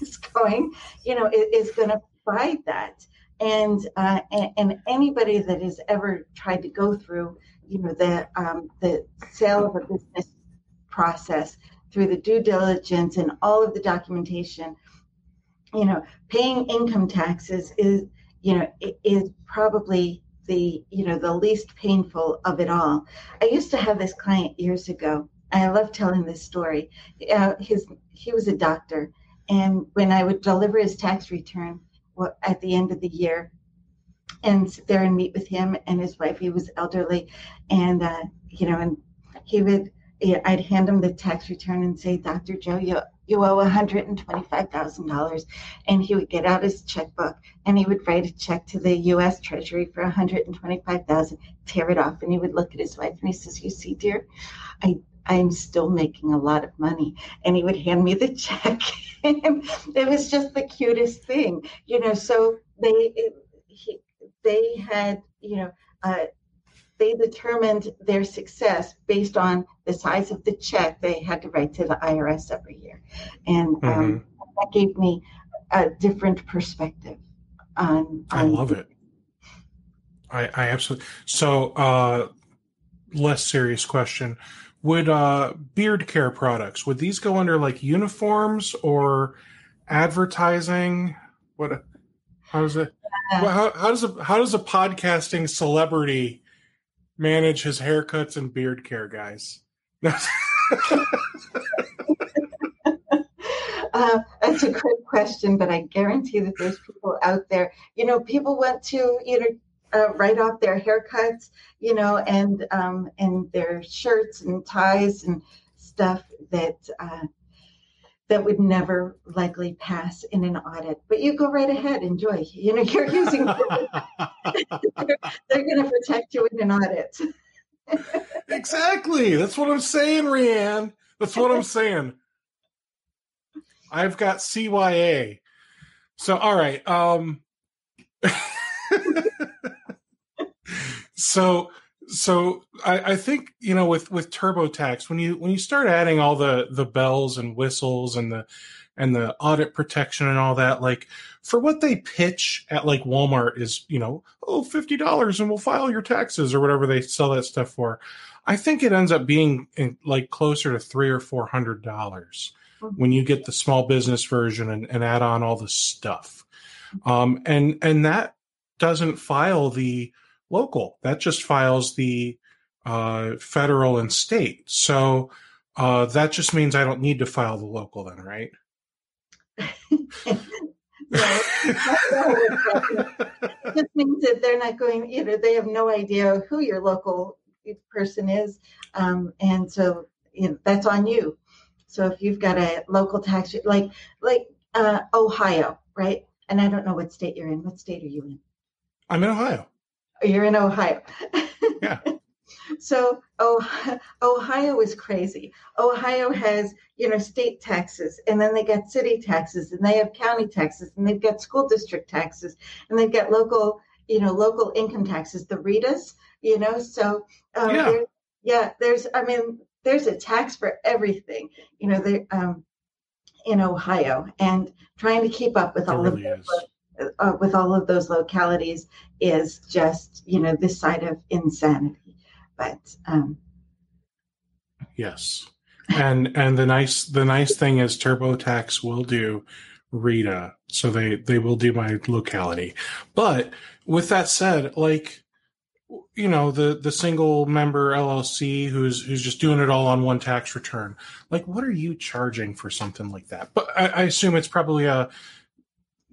is going you know is, is going to buy that. And, uh, and, and anybody that has ever tried to go through you know the um, the sale of a business process through the due diligence and all of the documentation you know paying income taxes is you know is probably the you know the least painful of it all i used to have this client years ago i love telling this story uh, his he was a doctor and when i would deliver his tax return at the end of the year and sit there and meet with him and his wife he was elderly and uh, you know and he would I'd hand him the tax return and say, Dr. Joe, you, you owe $125,000. And he would get out his checkbook and he would write a check to the U.S. Treasury for 125,000, tear it off. And he would look at his wife and he says, You see, dear, I, I'm still making a lot of money. And he would hand me the <laughs> check. it was just the cutest thing, you know. So they, he, they had, you know, uh, they determined their success based on the size of the check they had to write to the IRS every year. And um, mm-hmm. that gave me a different perspective on. I love it. I, I absolutely. So, uh, less serious question: Would uh, beard care products would these go under like uniforms or advertising? What? How does it? Well, how, how does a how does a podcasting celebrity manage his haircuts and beard care, guys? <laughs> Uh, that's a great question, but I guarantee that there's people out there. You know, people want to, you know, uh, write off their haircuts, you know, and um, and their shirts and ties and stuff that uh, that would never likely pass in an audit. But you go right ahead, enjoy. You know, you're using. <laughs> <laughs> they're, they're going to protect you in an audit. <laughs> exactly. That's what I'm saying, Rayanne. That's what I'm saying. I've got CYA. So all right. Um so so I, I think you know with with TurboTax when you when you start adding all the the bells and whistles and the and the audit protection and all that like for what they pitch at like Walmart is you know oh fifty dollars and we'll file your taxes or whatever they sell that stuff for. I think it ends up being in, like closer to three or four hundred dollars when you get the small business version and, and add on all the stuff. Um, and and that doesn't file the local. That just files the uh, federal and state. So uh, that just means I don't need to file the local then, right? <laughs> it just means that they're not going, you know, they have no idea who your local person is. Um, and so you know, that's on you. So if you've got a local tax, like like uh, Ohio, right? And I don't know what state you're in. What state are you in? I'm in Ohio. You're in Ohio. Yeah. <laughs> so oh, Ohio is crazy. Ohio has you know state taxes, and then they got city taxes, and they have county taxes, and they've got school district taxes, and they've got local you know local income taxes, the RITAs. You know, so um, Yeah. there- yeah. There's I mean there's a tax for everything. You know, they um, in Ohio, and trying to keep up with There all really of uh, with all of those localities is just you know this side of insanity. But um, Yes. And and the nice the nice thing is TurboTax will do RITA, so they they will do my locality. But with that said, like you know the the single member LLC who's who's just doing it all on one tax return. Like, what are you charging for something like that? But I, I assume it's probably a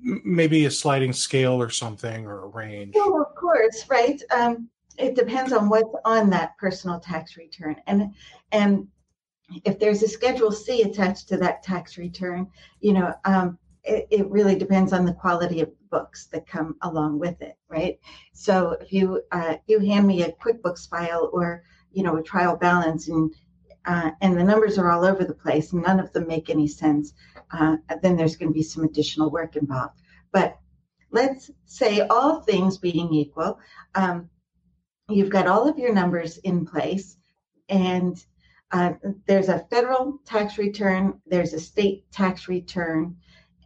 maybe a sliding scale or something or a range. well, of course, right? Um, it depends on what's on that personal tax return, and and if there's a Schedule C attached to that tax return, you know, um, it, it really depends on the quality of books that come along with it, right? So if you uh, you hand me a QuickBooks file or you know a trial balance and uh, and the numbers are all over the place none of them make any sense, uh, then there's going to be some additional work involved. But let's say all things being equal, um, you've got all of your numbers in place and uh, there's a federal tax return, there's a state tax return,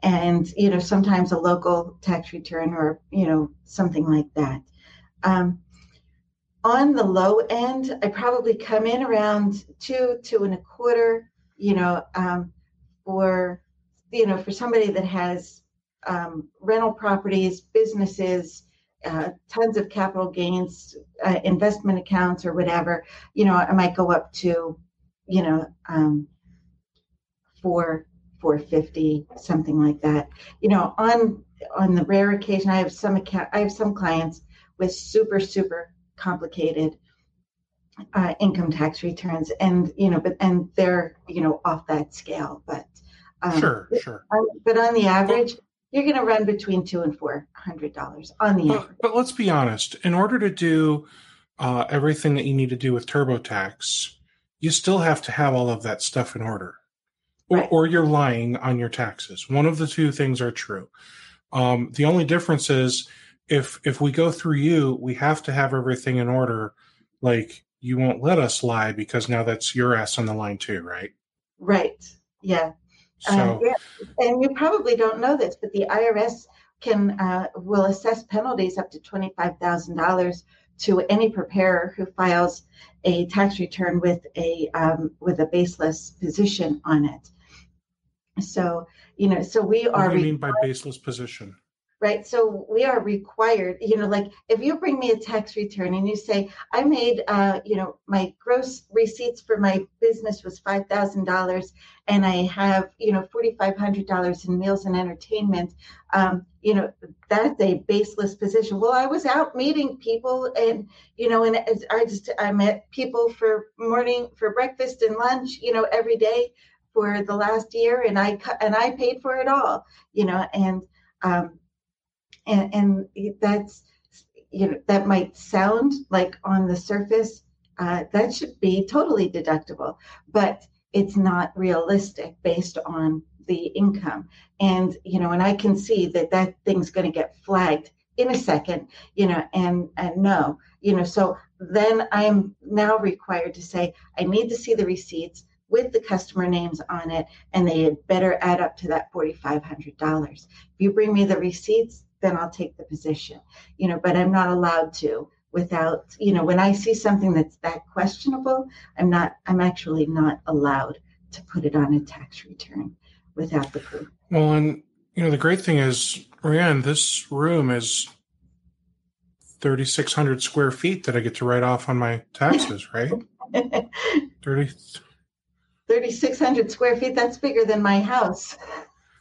and you know sometimes a local tax return or you know something like that. Um, on the low end, I probably come in around two, two and a quarter. You know, um, for you know for somebody that has um, rental properties, businesses, uh, tons of capital gains, uh, investment accounts, or whatever. You know, I might go up to you know, um, four, four fifty, something like that. You know, on on the rare occasion, I have some account, I have some clients with super, super complicated uh, income tax returns, and you know, but and they're you know off that scale, but um, Sure, sure. on- but on the average, you're going to run between two and four hundred dollars on the average. But, but let's be honest. In order to do uh, everything that you need to do with TurboTax, you still have to have all of that stuff in order, or, Right. or you're lying on your taxes. One of the two things are true. Um, the only difference is if if we go through you, we have to have everything in order. Like you won't let us lie because now that's your ass on the line too, right? Right? Yeah. So, Um, yeah, and you probably don't know this, but the IRS can uh, will assess penalties up to twenty five thousand dollars to any preparer who files a tax return with a um, with a baseless position on it. So you know, so we what are do you mean by baseless position? Right. So we are required. You know, like if you bring me a tax return and you say I made, uh, you know, my gross receipts for my business was five thousand dollars, and I have, you know, forty five hundred dollars in meals and entertainment. Um, you know, that's a baseless position. Well, I was out meeting people, and you know, and I just I met people for morning for breakfast and lunch, you know, every day for the last year, and I and I paid for it all, you know, and um, and and that's you know that might sound like on the surface uh, that should be totally deductible, but it's not realistic based on the income. And you know, and I can see that that thing's going to get flagged in a second, you know, and and no, you know, so then I'm now required to say I need to see the receipts with the customer names on it, and they had better add up to that forty five hundred dollars. If you bring me the receipts, then I'll take the position, you know, but I'm not allowed to without, you know, when I see something that's that questionable, I'm not, I'm actually not allowed to put it on a tax return without the proof. Well, and you know the great thing is, Rayanne, this room is thirty six hundred square feet that I get to write off on my taxes, right? <laughs> Thirty. 3,600 square feet, that's bigger than my house.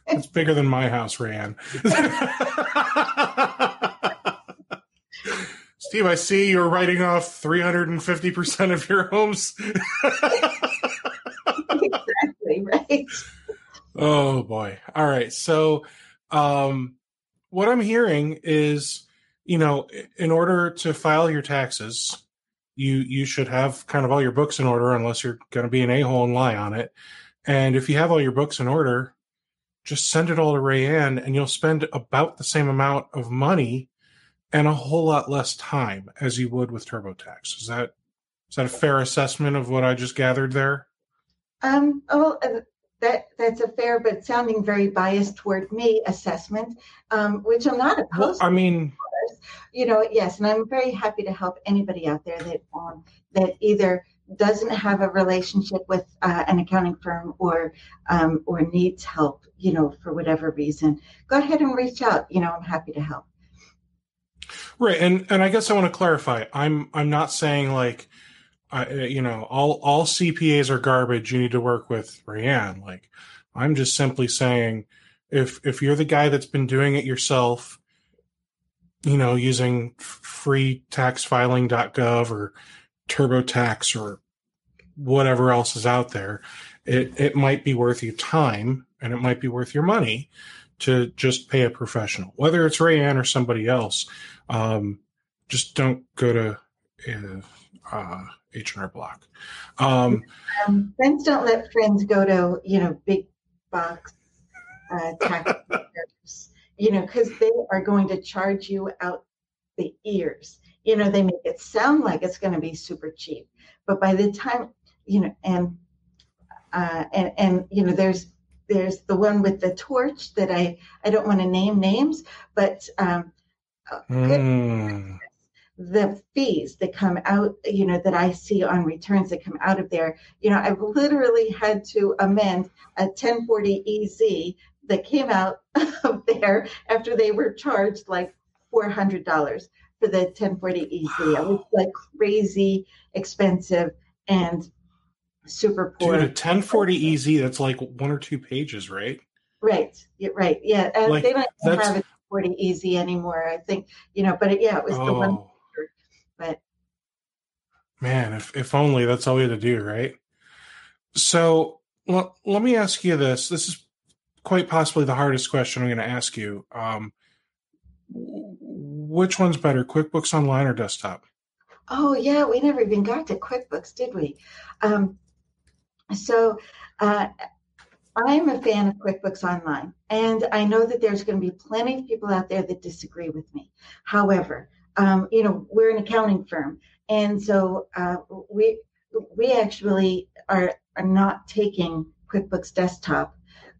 It's bigger than my house, Rayanne. <laughs> Steve, I see you're writing off 350% of your homes. exactly, right? Oh boy. All right. So um what I'm hearing is, you know, in order to file your taxes, you you should have kind of all your books in order unless you're going to be an a-hole and lie on it. And if you have all your books in order, just send it all to Rayanne and you'll spend about the same amount of money and a whole lot less time as you would with TurboTax. Is that is that a fair assessment of what I just gathered there? Um, oh, uh, that that's a fair but sounding very biased toward me assessment, um, which I'm not Well, opposed I mean, you know yes and i'm very happy to help anybody out there that um, that either doesn't have a relationship with uh, an accounting firm or um, or needs help you know for whatever reason go ahead and reach out you know i'm happy to help Right, and and I guess I want to clarify. I'm I'm not saying like, I you know all all CPAs are garbage. You need to work with Rayanne. Like, I'm just simply saying, if if you're the guy that's been doing it yourself, you know, using freetaxfiling.gov or TurboTax or whatever else is out there, it it might be worth your time and it might be worth your money to just pay a professional, whether it's Rayanne or somebody else. Um, just don't go to uh, H&R Block. Um, um, friends don't let friends go to you know big box uh, <laughs> you know because they are going to charge you out the ears you know they make it sound like it's going to be super cheap but by the time you know and uh, and and you know there's there's the one with the torch that I I don't want to name names, but um, mm, the fees that come out, you know, that I see on returns that come out of there, you know, I've literally had to amend a 1040 EZ that came out <laughs> of there after they were charged like $400 for the 1040 EZ. It was like crazy expensive and super poor. dude, a 1040 EZ, that's like one or two pages, right? Right. Yeah, right. Yeah. And Like, they don't have it 40 easy anymore, I think, you know, but it, yeah, it was the one. but man, if, if only that's all we had to do, right? So l- let me ask you this. This is quite possibly the hardest question I'm going to ask you. Um, which one's better, QuickBooks Online or desktop? oh, yeah, we never even got to QuickBooks, did we? Um, so uh, I'm a fan of QuickBooks Online, and I know that there's going to be plenty of people out there that disagree with me. However, um, you know, we're an accounting firm, and so uh, we we actually are are not taking QuickBooks Desktop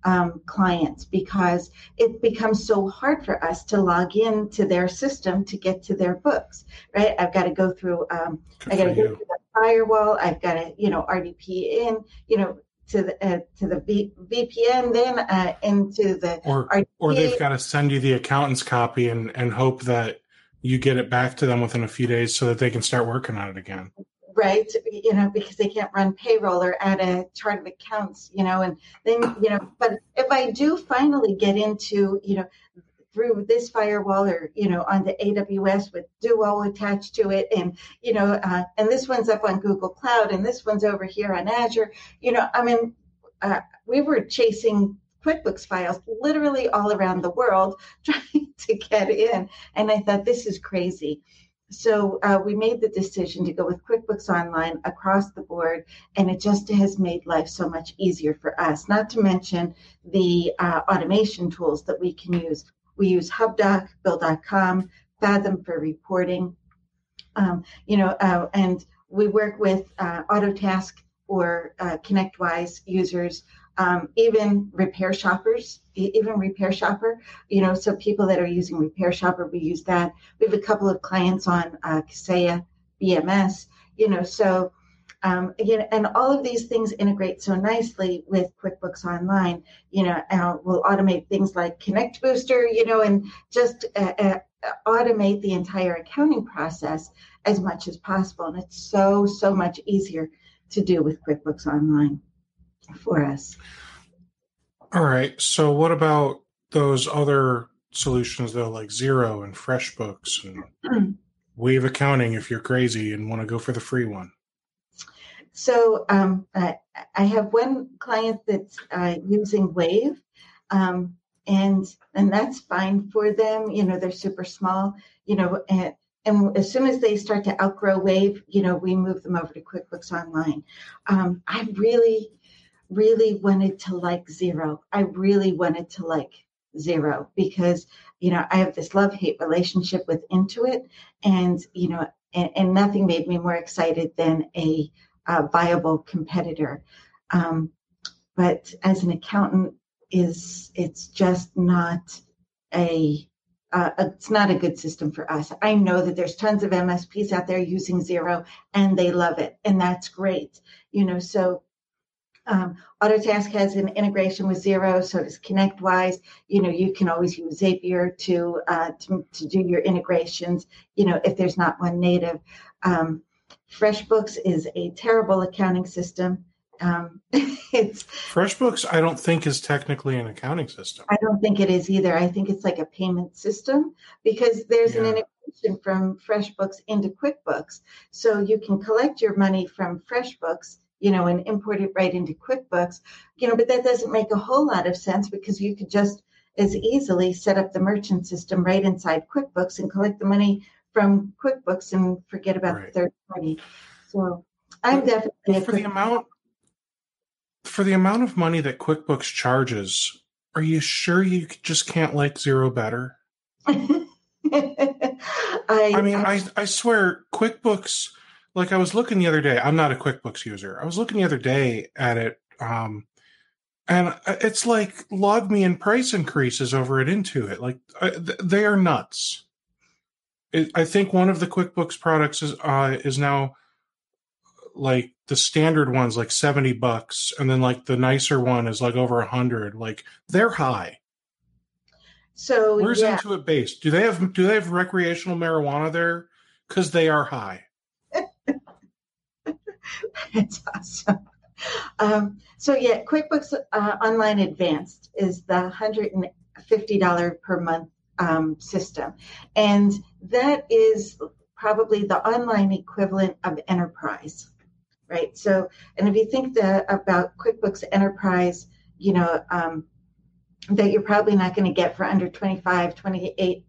um, clients because it becomes so hard for us to log in to their system to get to their books, right? I've got to go through, um, I got to go through the firewall. I've got to, you know, RDP in, you know, to the uh, to the v- VPN, then uh, into the or or they've got to send you the accountant's copy and and hope that you get it back to them within a few days so that they can start working on it again right you know because they can't run payroll or add a chart of accounts you know and then you know but if i do finally get into you know through this firewall or you know on the aws with duo attached to it and you know uh, and this one's up on google cloud and this one's over here on azure you know i mean uh, we were chasing QuickBooks files literally all around the world <laughs> trying to get in. And I thought, this is crazy. So uh, we made the decision to go with QuickBooks Online across the board, and it just has made life so much easier for us. Not to mention the uh, automation tools that we can use. We use HubDoc, Bill.com, Fathom for reporting, um, you know, uh, and we work with uh, Autotask or uh, ConnectWise users um, even repair shoppers, even RepairShopr, you know, so people that are using RepairShopr, we use that. We have a couple of clients on uh, Kaseya, BMS, you know, so um, again, and all of these things integrate so nicely with QuickBooks Online. You know, uh, we'll automate things like ConnectBooster, you know, and just uh, uh, automate the entire accounting process as much as possible. And it's so, so much easier to do with QuickBooks Online for us. All right. So, what about those other solutions, though, like Xero and FreshBooks and <clears throat> Wave Accounting if you're crazy and want to go for the free one? So, um, I, I have one client that's uh, using Wave. Um, and and that's fine for them you know they're super small you know and, and as soon as they start to outgrow wave you know we move them over to quickbooks online um, i really really wanted to like Xero. I really wanted to like Xero because, you know, I have this love hate relationship with Intuit. And, you know, and, and nothing made me more excited than a, a viable competitor. Um, but as an accountant, is it's just not a uh, it's not a good system for us. I know that there's tons of MSPs out there using Xero and they love it, and that's great. You know, so um, Autotask has an integration with Xero, so does ConnectWise. You know, you can always use Zapier to, uh, to, to do your integrations. You know, if there's not one native. Um, FreshBooks is a terrible accounting system. Um, <laughs> it's FreshBooks. I don't think is technically an accounting system. I don't think it is either. I think it's like a payment system because there's yeah. an integration from FreshBooks into QuickBooks, so you can collect your money from FreshBooks you know, and import it right into QuickBooks, you know, but that doesn't make a whole lot of sense because you could just as easily set up the merchant system right inside QuickBooks and collect the money from QuickBooks and forget about right. the third party. So I'm definitely for the amount for the amount of money that QuickBooks charges. Are you sure you just can't like Xero better? <laughs> I, I mean, I, I swear, QuickBooks like I was looking the other day. I'm not a QuickBooks user. I was looking the other day at it, um, and uh, it's like LogMeIn price increases over at Intuit. Like uh, they are nuts. It, I think one of the QuickBooks products is uh, is now like the standard one's like 70 bucks and then like the nicer one is like over a hundred like they're high so where's yeah. intuit based do they have do they have recreational marijuana there because they are high it's awesome. Um, so yeah, QuickBooks uh, Online Advanced is the $150 per month um, system. And that is probably the online equivalent of Enterprise, right? So, and if you think about QuickBooks Enterprise, you know, um, that you're probably not going to get for under $25, 28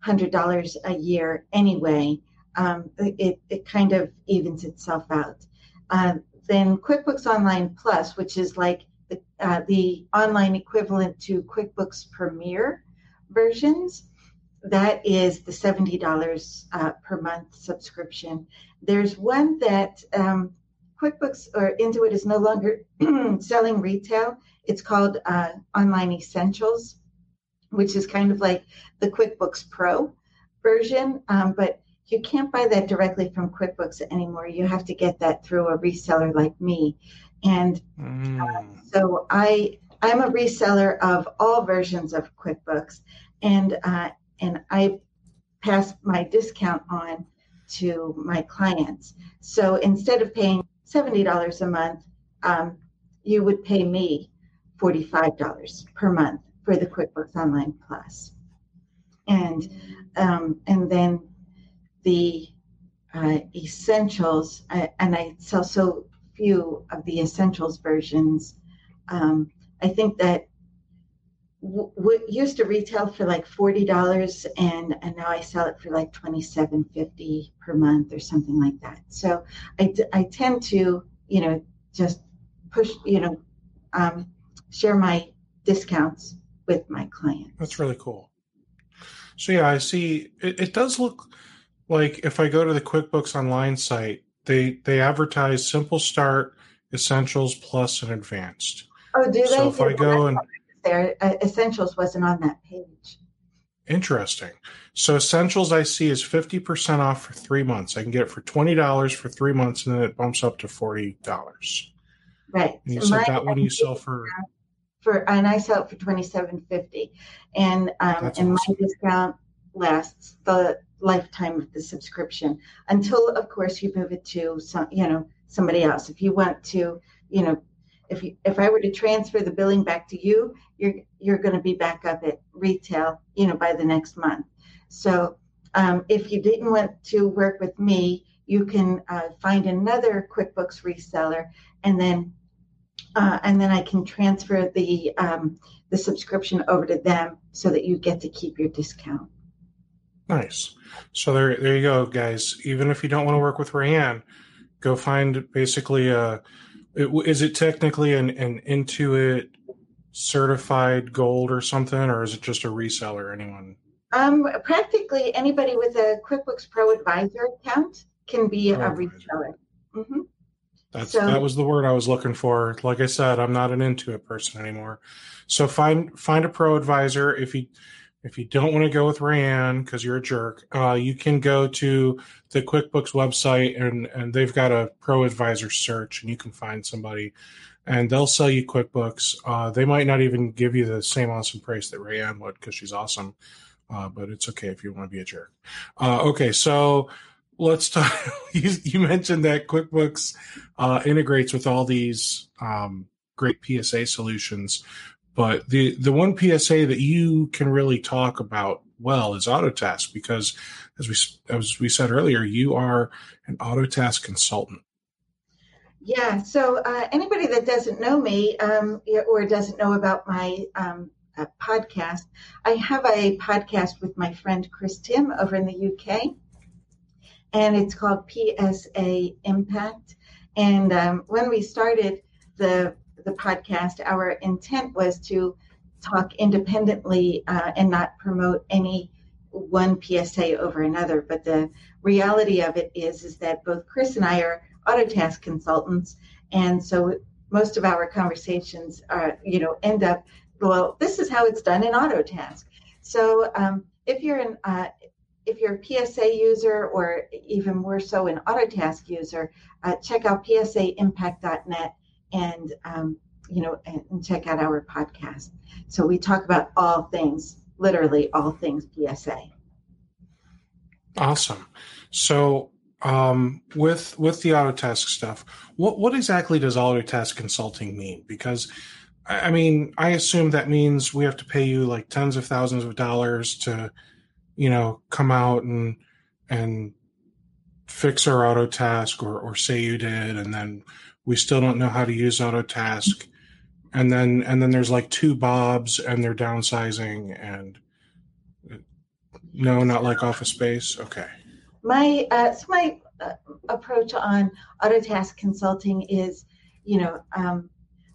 hundred dollars a year anyway um, it, it kind of evens itself out. Uh, then QuickBooks Online Plus, which is like the, uh, the online equivalent to QuickBooks Premier versions, that is the $70 uh, per month subscription. There's one that um, QuickBooks or Intuit is no longer <clears throat> selling retail. It's called uh, Online Essentials, which is kind of like the QuickBooks Pro version, um, but you can't buy that directly from QuickBooks anymore. You have to get that through a reseller like me. And mm. uh, so I I'm a reseller of all versions of QuickBooks, and uh, and I pass my discount on to my clients. So instead of paying seventy dollars a month, um, you would pay me forty five dollars per month for the QuickBooks Online Plus, and um, and then the uh, essentials, I, and I sell so few of the essentials versions. Um, I think that w- used to retail for like forty dollars, and and now I sell it for like twenty seven fifty per month or something like that. So I, d- I tend to you know just push you know um, share my discounts with my clients. That's really cool. So yeah, I see. It, it does look like if I go to the QuickBooks Online site, they they advertise Simple Start, Essentials Plus, and Advanced. Oh, do they? So if I go and there, uh, Essentials wasn't on that page. Interesting. So Essentials I see is fifty percent off for three months. I can get it for twenty dollars for three months, and then it bumps up to forty dollars. Right. And you so said that one you sell for for, and I sell it for twenty seven fifty, and um, and awesome. my discount lasts the lifetime of the subscription until, of course, you move it to some, you know, somebody else. If you want to, you know, if you, if I were to transfer the billing back to you, you're you're going to be back up at retail, you know, by the next month. So um, if you didn't want to work with me, you can uh, find another QuickBooks reseller, and then uh, and then I can transfer the um, the subscription over to them so that you get to keep your discount. Nice. So there, there you go, guys. Even if you don't want to work with Rayanne, go find basically a is it technically an, an Intuit certified gold or something, or is it just a reseller? Anyone? Um, practically anybody with a QuickBooks Pro Advisor account can be Pro a reseller. Mm-hmm. That's so, that was the word I was looking for. Like I said, I'm not an Intuit person anymore. So find find a Pro Advisor if you if you don't want to go with Rayanne because you're a jerk, uh, you can go to the QuickBooks website and, and they've got a pro advisor search and you can find somebody and they'll sell you QuickBooks. Uh, they might not even give you the same awesome price that Rayanne would because she's awesome, uh, but it's okay if you want to be a jerk. Uh, okay, so let's talk. <laughs> you, you, mentioned that QuickBooks uh, integrates with all these um, great PSA solutions. But the the one PSA that you can really talk about well is Autotask because, as we as we said earlier, you are an Autotask consultant. Yeah. So uh, anybody that doesn't know me um, or doesn't know about my um, uh, podcast, I have a podcast with my friend Chris Tim over in the UK, and it's called PSA Impact. And um, when we started the the podcast, our intent was to talk independently uh, and not promote any one PSA over another. But the reality of it is, is that both Chris and I are Autotask consultants, and so most of our conversations are, you know, end up, well, this is how it's done in Autotask. So um, if you're an uh, if you're a PSA user or even more so an Autotask user, uh, check out psaimpact.net and um, you know and, check out our podcast. So we talk about all things, literally all things PSA. Awesome. So um, with with the Autotask stuff, what what exactly does Autotask consulting mean? Because I mean, I assume that means we have to pay you like tens of thousands of dollars to, you know, come out and and fix our Autotask or or say you did, and then we still don't know how to use Autotask, and then and then there's like two Bobs and they're downsizing and no, not like Office Space. Okay. My uh, so my uh, approach on Autotask consulting is, you know, um,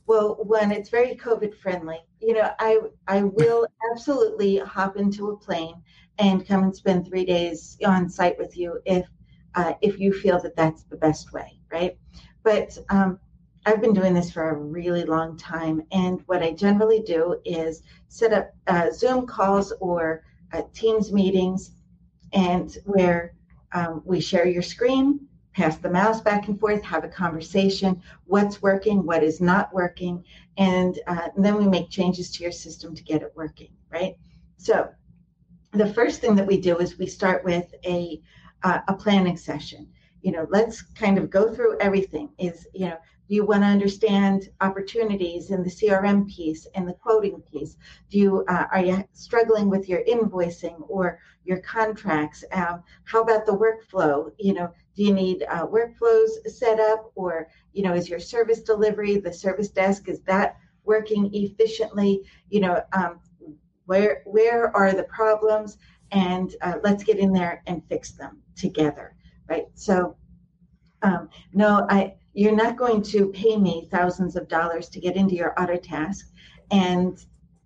well, when it's very COVID friendly. You know, I I will <laughs> absolutely hop into a plane and come and spend three days on site with you if uh, if you feel that that's the best way, right? But um, I've been doing this for a really long time. And what I generally do is set up uh, Zoom calls or uh, Teams meetings, and where um, we share your screen, pass the mouse back and forth, have a conversation, what's working, what is not working, and, uh, and then we make changes to your system to get it working, right? So the first thing that we do is we start with a uh, a planning session. You know, let's kind of go through everything. Is you know, do you want to understand opportunities in the CRM piece and the quoting piece? Do you uh, are you struggling with your invoicing or your contracts? Um, how about the workflow? You know, do you need uh, workflows set up, or you know, is your service delivery, the service desk, is that working efficiently? You know, um, where where are the problems? And uh, let's get in there and fix them together, right? So, um, no, I you're not going to pay me thousands of dollars to get into your Autotask and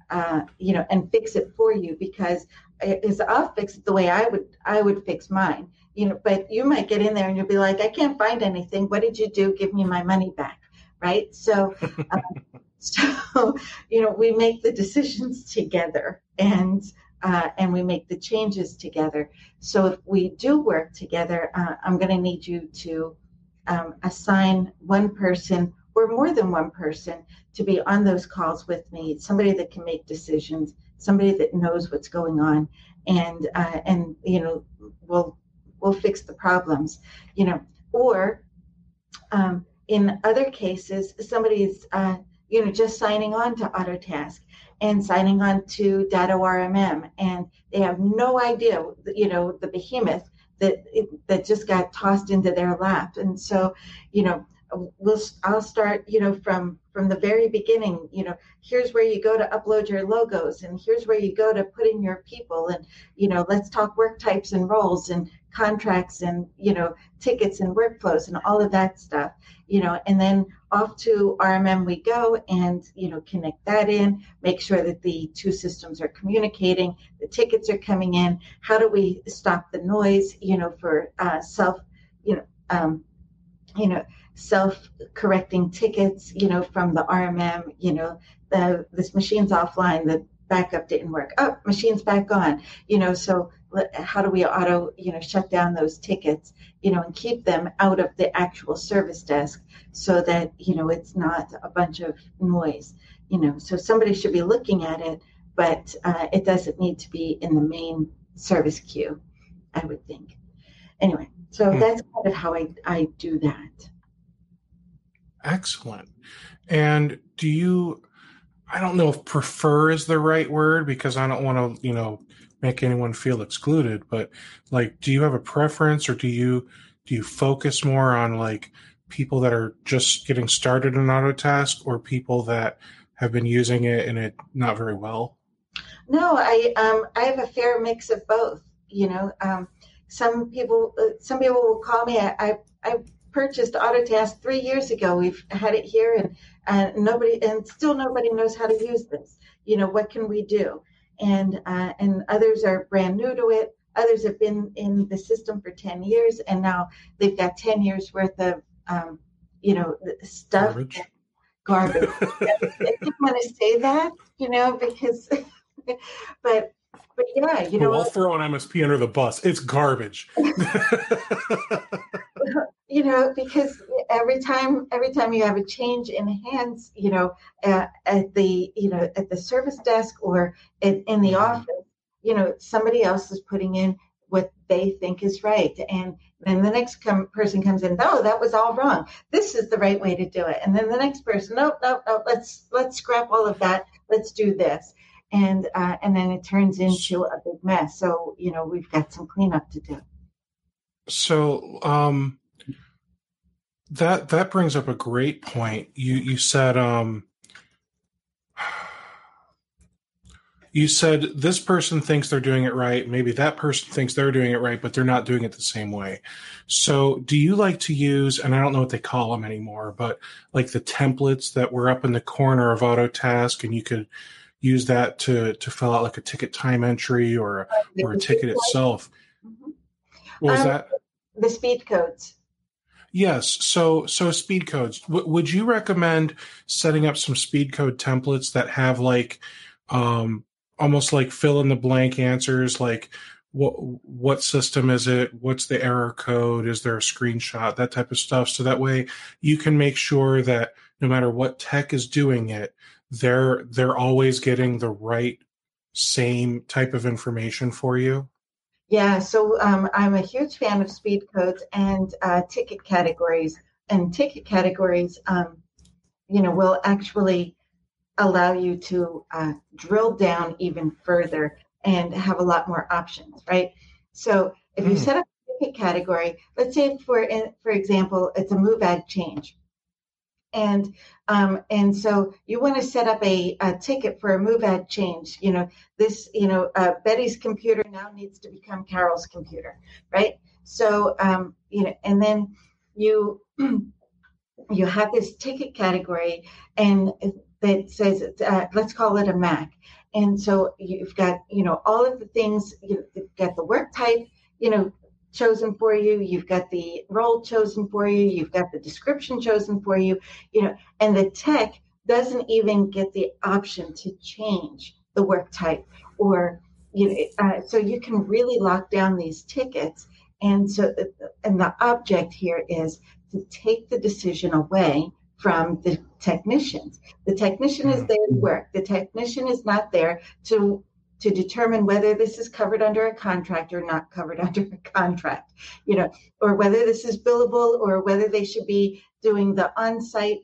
uh, you know and fix it for you because is I'll fix it the way I would I would fix mine. You know, but you might get in there and you'll be like, I can't find anything. What did you do? Give me my money back, right? So, um, <laughs> so you know, we make the decisions together and uh, and we make the changes together. So if we do work together, uh, I'm going to need you to um, assign one person or more than one person to be on those calls with me. Somebody that can make decisions, somebody that knows what's going on, and uh, and you know we'll we'll fix the problems. You know, or um, in other cases, somebody's uh, you know just signing on to Autotask and signing on to Datto RMM, and they have no idea, you know, the behemoth that it, that just got tossed into their lap. And so, you know, we'll I'll start, you know, from from the very beginning. You know, here's where you go to upload your logos, and here's where you go to put in your people, and you know, let's talk work types and roles, and contracts and you know tickets and workflows and all of that stuff you know and then off to rmm we go and you know connect that in make sure that the two systems are communicating the tickets are coming in how do we stop the noise you know for uh, self you know um, you know self correcting tickets you know from the rmm you know the this machine's offline the backup didn't work. Oh machine's back on. You know so how do we auto you know shut down those tickets you know and keep them out of the actual service desk so that you know it's not a bunch of noise you know? So somebody should be looking at it but uh, it doesn't need to be in the main service queue i would think. Anyway so hmm. that's kind of how I, I do that excellent. And do you i don't know if prefer is the right word because i don't want to you know make anyone feel excluded but like do you have a preference or do you do you focus more on like people that are just getting started in autotask or people that have been using it and it not very well? No i um i have a fair mix of both you know um some people uh, some people will call me i i, I purchased autotask three years ago we've had it here and and nobody and still nobody knows how to use this you know what can we do and uh, and others are brand new to it. Others have been in the system for ten years, and now they've got ten years worth of um, you know stuff. Garbage. Garbage. I didn't want to say that, you know, because, <laughs> but but yeah, you know, I'll throw an MSP under the bus. It's garbage. <laughs> <laughs> <laughs> you know, because every time, every time you have a change in hands, you know, at, at the, you know, at the service desk or in, in the office, you know, somebody else is putting in what they think is right, and then the next com- person comes in. Oh, that was all wrong. This is the right way to do it. And then the next person, nope, nope, nope. Let's let's scrap all of that. Let's do this and uh, and then it turns into a big mess. So you know we've got some cleanup to do. So um, that that brings up a great point. You you said um, <sighs> you said this person thinks they're doing it right. Maybe that person thinks they're doing it right, but they're not doing it the same way. So, do you like to use, and I don't know what they call them anymore, but like the templates that were up in the corner of Autotask, and you could use that to to fill out like a ticket time entry or or a ticket itself. What was um, that? The speed codes. Yes. So, so speed codes. W- would you recommend setting up some speed code templates that have like, um, almost like fill in the blank answers, like what what system is it? What's the error code? Is there a screenshot? That type of stuff. So that way you can make sure that no matter what tech is doing it, they're they're always getting the right same type of information for you. Yeah, so um, I'm a huge fan of speed codes and uh, ticket categories. And ticket categories, um, you know, will actually allow you to uh, drill down even further and have a lot more options, right? So if you mm. set up a ticket category, let's say for for example, it's a move add change and um, and so you want to set up a, a, ticket for a move add change you know this you know uh, betty's computer now needs to become carol's computer right? So um, you know and then you <clears throat> you have this ticket category and that says uh, let's call it a mac. And so you've got you know all of the things you've got the work type you know chosen for you you've got the role chosen for you you've got the description chosen for you you know and the tech doesn't even get the option to change the work type or you know uh, so you can really lock down these tickets. And so and the object here is to take the decision away from the technicians. The technician is there to work. The technician is not there to to determine whether this is covered under a contract or not covered <laughs> under a contract, you know, or whether this is billable or whether they should be doing the on-site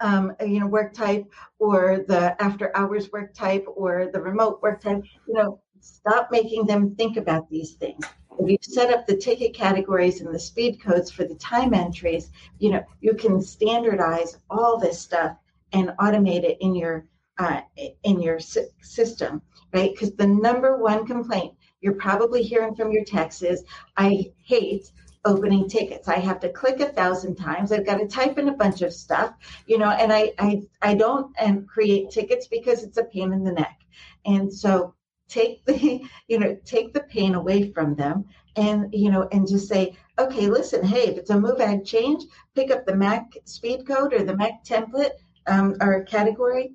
um, you know, work type or the after hours work type or the remote work type, you know, stop making them think about these things. If you set up the ticket categories and the speed codes for the time entries, you know, you can standardize all this stuff and automate it in your uh, in your system right? Because the number one complaint you're probably hearing from your texts is I hate opening tickets. I have to click a thousand times. I've got to type in a bunch of stuff, you know, and I I I don't and create tickets because it's a pain in the neck. And so take the <laughs> you know take the pain away from them and you know and just say okay listen hey if it's a move add change pick up the mac speed code or the mac template um, or category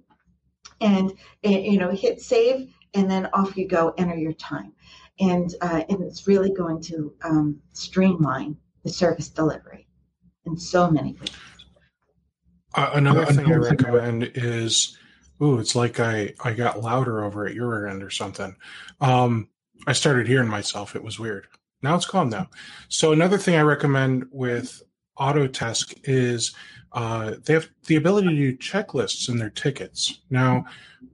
and, and you know hit save and then off you go, enter your time. And, uh, and it's really going to um, streamline the service delivery in so many ways. Uh, another thing I recommend is, ooh, it's like I, I got louder over at your end or something. Um, I started hearing myself. It was weird. Now it's calm down. So another thing I recommend with Autotask is uh, they have the ability to do checklists in their tickets. Now,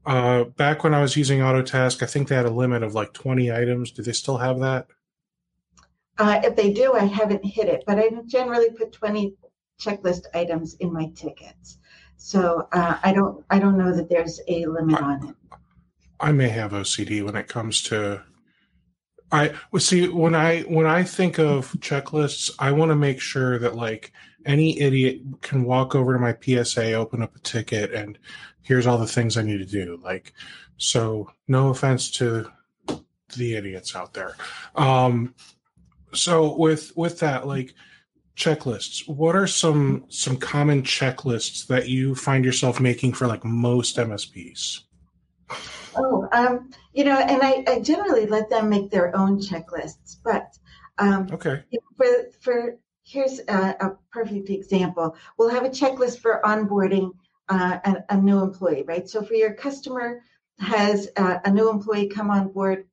uh, back when I was using Autotask, I think they had a limit of like 20 items. Do they still have that? Uh, if they do, I haven't hit it, but I generally put 20 checklist items in my tickets. So uh, I don't I don't know that there's a limit I, on it. I may have OCD when it comes to I see when I when I think of checklists, I want to make sure that like any idiot can walk over to my PSA, open up a ticket, and here's all the things I need to do. Like, so no offense to the idiots out there. Um, so with with that, like checklists, what are some some common checklists that you find yourself making for like most MSPs? Oh, um, you know, and I, I generally let them make their own checklists, but um, okay. For for here's a, a, perfect example. We'll have a checklist for onboarding uh, a, a, new employee, right? So for your customer has uh, a new employee come on board,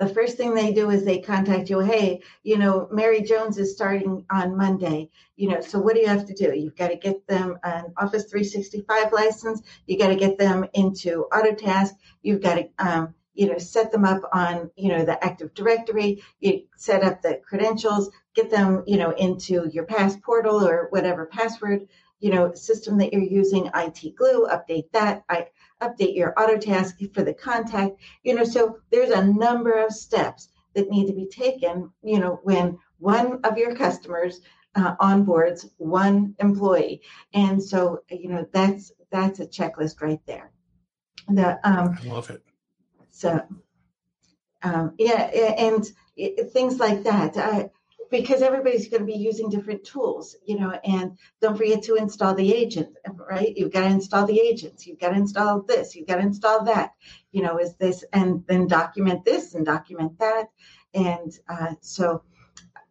the first thing they do is they contact you hey you know mary jones is starting on monday. You know so what do you have to do? You've got to get them an office 365 license. You got to get them into autotask. You've got to um, you know set them up on you know the active directory. You set up the credentials. Get them you know into your Passportal or whatever password you know system that you're using IT Glue update that. I update your autotask for the contact you know so there's a number of steps that need to be taken you know when one of your customers uh, onboards one employee. And so you know that's that's a checklist right there. The um, i love it. so um, yeah and, things like that. I, because everybody's going to be using different tools, you know, and don't forget to install the agent, right? You've got to install the agents, you've got to install this, you've got to install that, you know, is this, and then document this and document that. And uh, so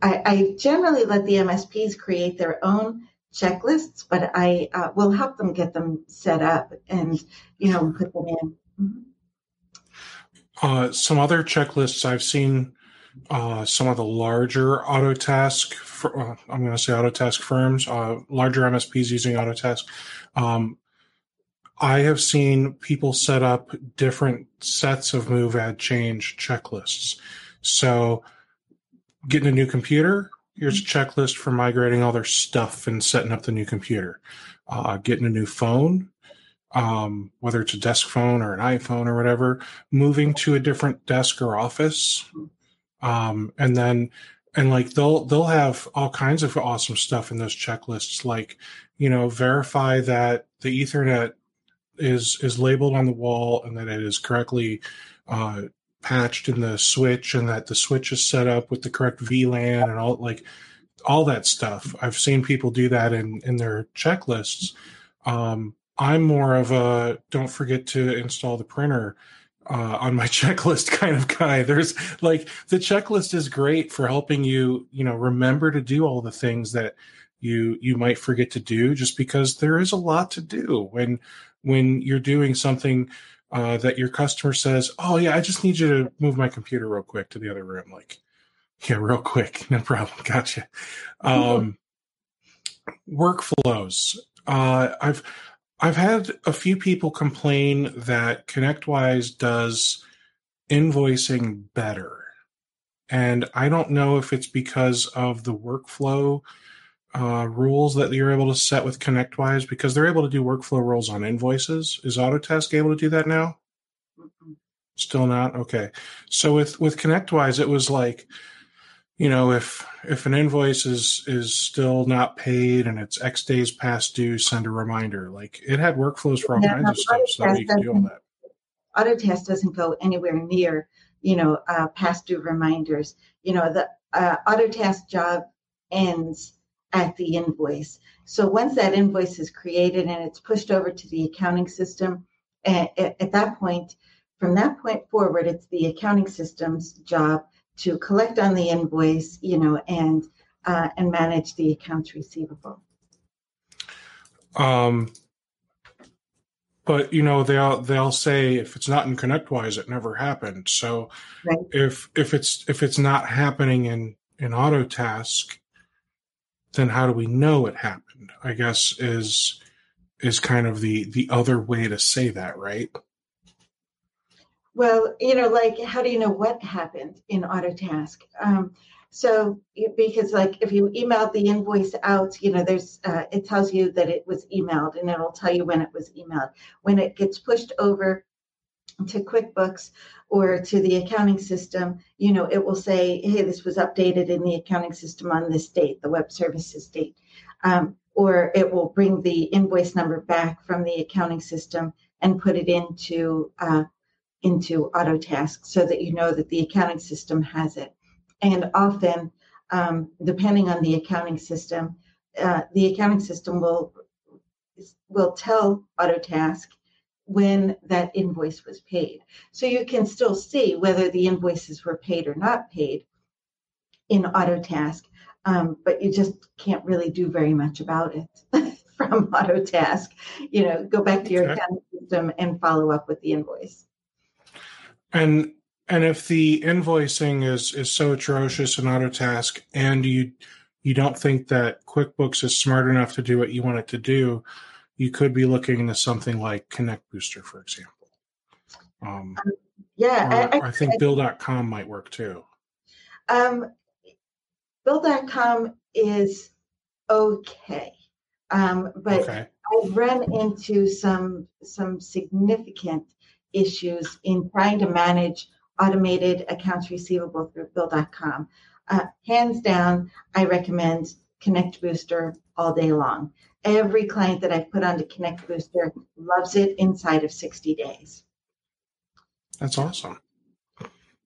I, I, generally let the MSPs create their own checklists, but I uh, will help them get them set up and, you know, put them in. Mm-hmm. Uh, some other checklists I've seen uh, some of the larger Autotask, uh, I'm going to say Autotask firms, uh, larger MSPs using Autotask. Um, I have seen people set up different sets of move, add, change checklists. So, getting a new computer, here's a checklist for migrating all their stuff and setting up the new computer. Uh, getting a new phone, um, whether it's a desk phone or an iPhone or whatever, moving to a different desk or office, um, and then and like they'll they'll have all kinds of awesome stuff in those checklists, like you know verify that the Ethernet is is labeled on the wall and that it is correctly uh, patched in the switch and that the switch is set up with the correct VLAN and all like all that stuff. I've seen people do that in in their checklists. Um, I'm more of a don't forget to install the printer uh, on my <laughs> checklist kind of guy. There's like the checklist is great for helping you, you know, remember to do all the things that you you might forget to do just because there is a lot to do when when you're doing something uh, that your customer says, "Oh yeah, I just need you to move my computer real quick to the other room." Like, yeah, real quick, <laughs> no problem, gotcha. Um, workflows. Uh, I've I've had a few people complain that ConnectWise does invoicing better. And I don't know if it's because of the workflow uh, rules that you're able to set with ConnectWise because they're able to do workflow rules on invoices. Is Autotask able to do that now? Still not? Okay. So with, with ConnectWise, it was like, you know if if an invoice is is still not paid and it's x days past due send a reminder. Like it had workflows for all yeah, kinds of stuff so that you can do all that. doesn't go anywhere near you know uh, past due reminders. You know the uh, autotask job ends at the invoice. So once that invoice is created and it's pushed over to the accounting system at, at that point from that point forward it's the accounting system's job to collect on the invoice, you know, and uh, and manage the accounts receivable. Um, but you know they'll they'll say if it's not in ConnectWise, it never happened. So right. if if it's if it's not happening in in Autotask, then how do we know it happened? I guess is is kind of the the other way to say that, right? Well, you know, like how do you know what happened in Autotask? Um, so because like if you emailed the invoice out, you know, there's uh, it tells you that it was emailed and it'll tell you when it was emailed. When it gets pushed over to QuickBooks or to the accounting system, you know, it will say, hey, this was updated in the accounting system on this date, the web services date. Um, or it will bring the invoice number back from the accounting system and put it into uh, into Autotask so that you know that the accounting system has it. And often, um, depending on the accounting system, uh, the accounting system will will tell Autotask when that invoice was paid. So you can still see whether the invoices were paid or not paid in Autotask, um, but you just can't really do very much about it <laughs> from Autotask. You know, go back to your okay. accounting system and follow up with the invoice. And and if the invoicing is is so atrocious in Autotask, and you you don't think that QuickBooks is smart enough to do what you want it to do, you could be looking into something like ConnectBooster, for example. Um, um yeah, I, I, think I, Bill.com might work too. Um, Bill.com is okay, um, but okay. I've run into some some significant issues in trying to manage automated accounts receivable through Bill.com. Uh, hands down, I recommend ConnectBooster all day long. Every client that I've put onto ConnectBooster loves it inside of 60 days. That's awesome.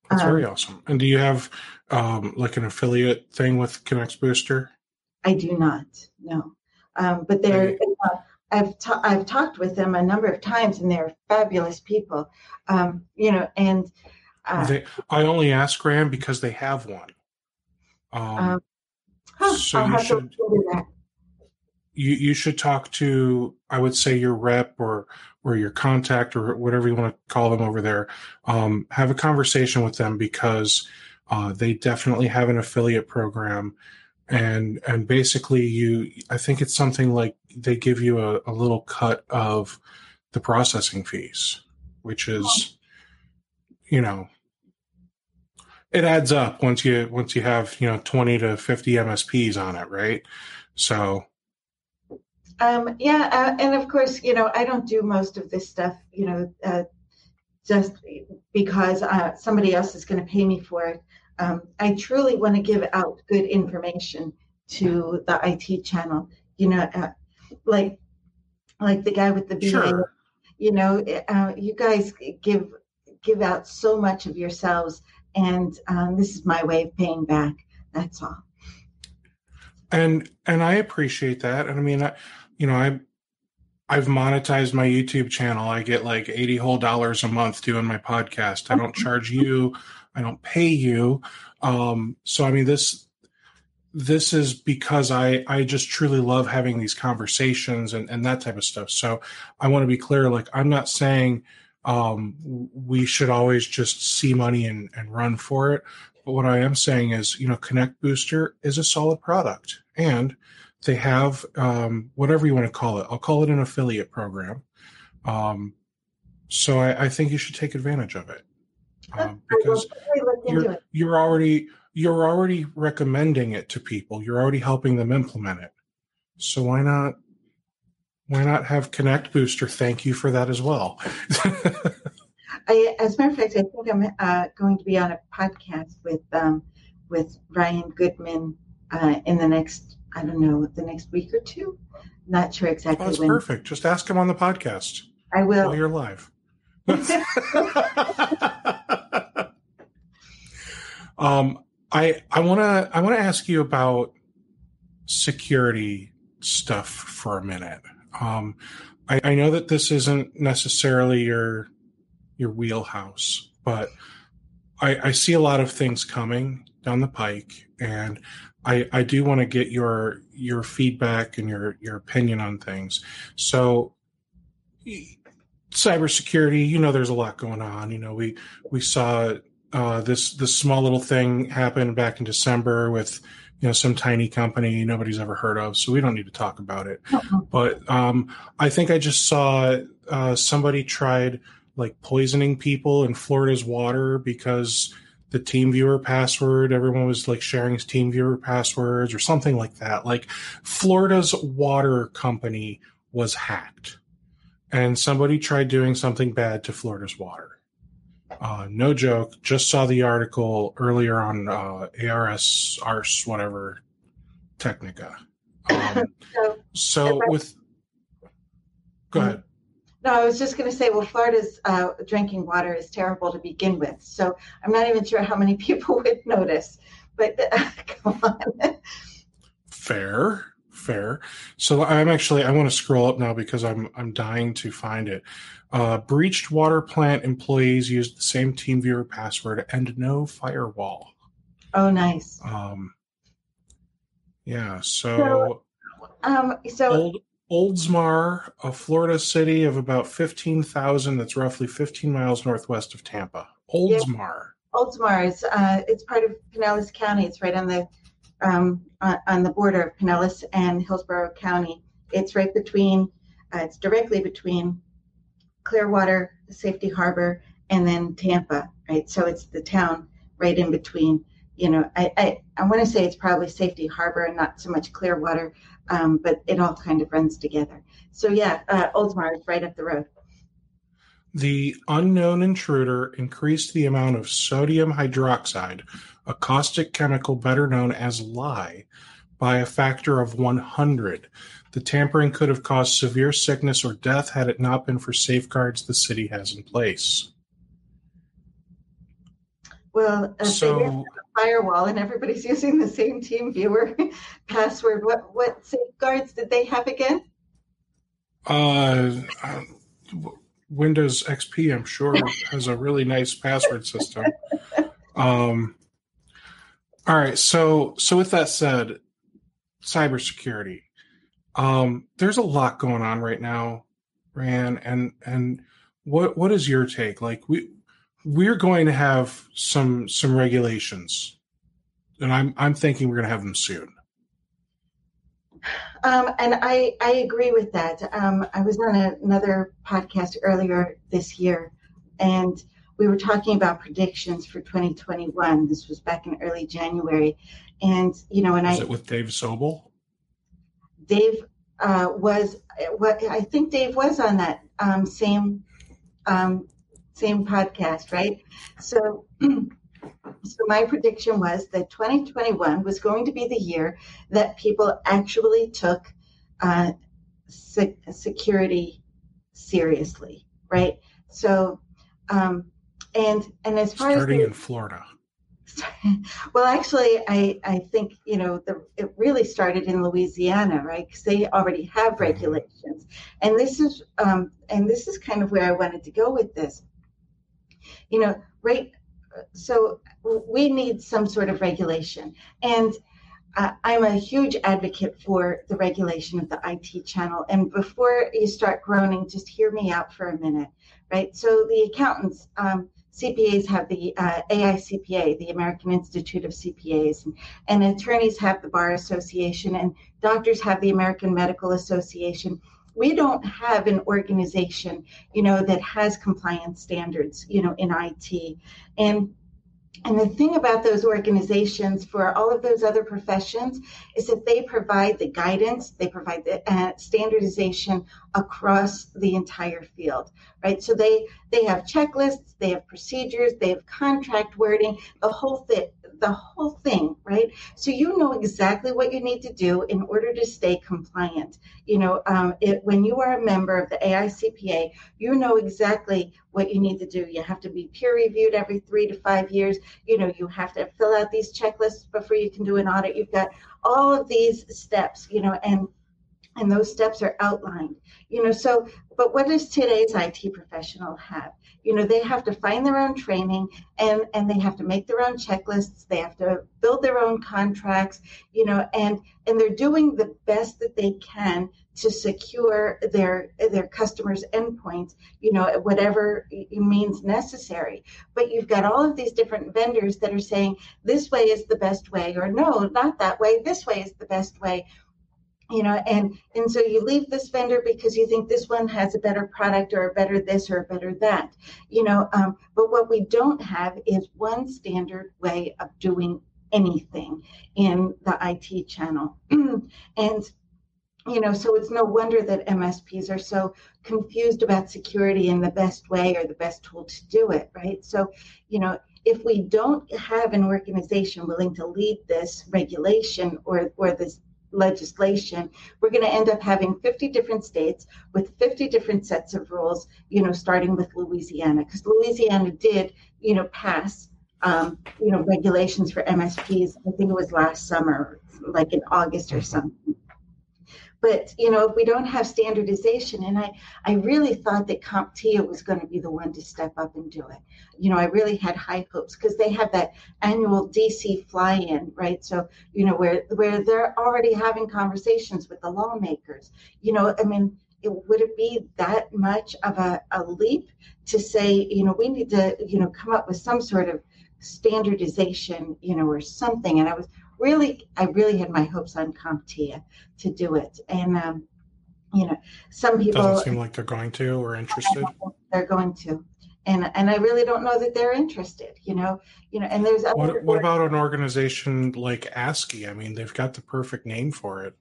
That's um, very awesome. And do you have um, like an affiliate thing with ConnectBooster? I do not. No, um, but they're. Uh, I've ta- I've talked with them a number of times, and they're fabulous people. Um, you know, and uh, they, I only ask Graham because they have one. Um, um so I'll you should you you should talk to I would say your rep or or your contact or whatever you want to call them over there. Um, have a conversation with them because uh, they definitely have an affiliate program and and basically you i think it's something like they give you a, a little cut of the processing fees which is you know it adds up once you once you have you know 20 to 50 msps on it right? So um yeah uh, and of course you know i don't do most of this stuff you know uh, just because uh, somebody else is going to pay me for it um, I truly want to give out good information to the IT channel. You know, uh, like like the guy with the BA. Sure. You know, uh, you guys give give out so much of yourselves, and um, this is my way of paying back. That's all. And and I appreciate that. And I mean, I, you know, I I've monetized my YouTube channel. I get like 80 whole dollars a month doing my podcast. I don't <laughs> charge you I don't pay you. Um, so I mean this this is because I I just truly love having these conversations and, and that type of stuff. So I want to be clear, like I'm not saying um, we should always just see money and, and run for it. But what I am saying is, you know, ConnectBooster is a solid product and they have um, whatever you want to call it. I'll call it an affiliate program. Um, so I, I, think you should take advantage of it um, because you're you're already you're already recommending it to people. You're already helping them implement it. So why not why not have ConnectBooster thank you for that as well? <laughs> I, as a matter of fact, I think I'm uh, going to be on a podcast with um, with Ryan Goodman uh, in the next I don't know the next week or two. Not sure exactly. Oh, that's when. perfect. Just ask him on the podcast. I will. While you're live. <laughs> um, I I want to I want to ask you about security stuff for a minute. Um, I, I know that this isn't necessarily your your wheelhouse, but I, I see a lot of things coming down the pike, and I, I do want to get your your feedback and your your opinion on things. So cybersecurity, you know, there's a lot going on. You know, we we saw uh, this this small little thing happen back in December with you know some tiny company nobody's ever heard of, so we don't need to talk about it. Uh-huh. But um, I think I just saw uh, somebody tried like poisoning people in Florida's water because the TeamViewer password everyone was like sharing his TeamViewer passwords or something like that like florida's water company was hacked and somebody tried doing something bad to Florida's water. Uh, no joke. Just saw the article earlier on uh, ARS, ARS, whatever, Technica. Um, <laughs> so, so with, go ahead. No, I was just going to say, well, Florida's uh, drinking water is terrible to begin with. So I'm not even sure how many <laughs> people would notice. But <laughs> come on. Fair fair. So I'm actually I want to scroll up now because I'm I'm dying to find it. Uh, breached water plant employees used the same TeamViewer password and no firewall. Oh, nice. Um, yeah. So, so, um, so old Oldsmar, a Florida city of about fifteen thousand, that's roughly fifteen miles northwest of Tampa. Oldsmar. Yeah. Oldsmar is uh, it's part of Pinellas County. It's right on the um, on, the border of Pinellas and Hillsborough County. It's right between, uh, it's directly between Clearwater, Safety Harbor, and then Tampa, right? So it's the town right in between. You know, I, I, I want to say it's probably Safety Harbor and not so much Clearwater, um, but it all kind of runs together. So yeah, uh, Oldsmar is right up the road. The unknown intruder increased the amount of sodium hydroxide a caustic chemical better known as lye, by a factor of 100. The tampering could have caused severe sickness or death had it not been for safeguards the city has in place. Well, uh, So- they have a firewall and everybody's <laughs> using the same TeamViewer <laughs> password. What what safeguards did they have again? Uh, Windows XP, I'm sure, has a really nice password system. Um, all right, so so with that said, cybersecurity. Um, there's a lot going on right now, Ran, and and what what is your take? Like we we're going to have some some regulations, and I'm I'm thinking we're going to have them soon. Um, and I, I agree with that. Um, I was on a, another podcast earlier this year, and we were talking about predictions for 2021. This was back in early January, and you know, and Is I it with Dave Sobel? Dave uh, was what I think Dave was on that um, same um, same podcast, right? So, <clears throat> so my prediction was that 2021 was going to be the year that people actually took uh, se- security seriously, right? So, um, and and as far Starting as starting in Florida. <laughs> well, actually, I, I think you know the it really started in Louisiana, right? Because they already have regulations, and this is um, and this is kind of where I wanted to go with this. You know, right? So we need some sort of regulation, and uh, I'm a huge advocate for the regulation of the IT channel. And before you start groaning, just hear me out for a minute, right? So the accountants. Um, CPAs have the uh, AICPA, the American Institute of CPAs, and, and attorneys have the Bar Association, and doctors have the American Medical Association. We don't have an organization, you know, that has compliance standards, you know, in IT. And and the thing about those organizations for all of those other professions is that they provide the guidance, they provide the uh, standardization across the entire field, right? So they they have checklists, they have procedures, they have contract wording, the whole thing, the whole thing, right? So you know exactly what you need to do in order to stay compliant. You know, um, it, when you are a member of the AICPA, you know exactly what you need to do. You have to be peer reviewed every three to five years. You know, you have to fill out these checklists before you can do an audit. You've got all of these steps, you know, and and those steps are outlined. You know so but what does today's it professional have? You know they have to find their own training and and they have to make their own checklists they have to build their own contracts you know and and they're doing the best that they can to secure their their customers endpoints you know whatever means necessary. But you've got all of these different vendors that are saying this way is the best way or no not that way this way is the best way you know and and so you leave this vendor because you think this one has a better product or a better this or a better that you know um, but what we don't have is one standard way of doing anything in the it channel. <clears throat> And you know so it's no wonder that msps are so confused about security and the best way or the best tool to do it right? So you know if we don't have an organization willing to lead this regulation or or this legislation, we're going to end up having 50 different states with 50 different sets of rules, you know, starting with Louisiana, because Louisiana did, you know, pass, um, you know, regulations for MSPs. I think it was last summer, like in August or something. But you know, if we don't have standardization, and I, I really thought that CompTIA was going to be the one to step up and do it. You know, I really had high hopes because they have that annual DC fly-in, right? So you know, where where they're already having conversations with the lawmakers. You know, I mean, it, would it be that much of a, a leap to say, you know, we need to, you know, come up with some sort of standardization, you know, or something? And I was really, I really had my hopes on CompTIA to do it. And, um, you know, some people Doesn't seem like they're going to or interested. they're going to. And, and I really don't know that they're interested, you know, you know, and there's other, What, what about an organization like ASCII? I mean, they've got the perfect name for it.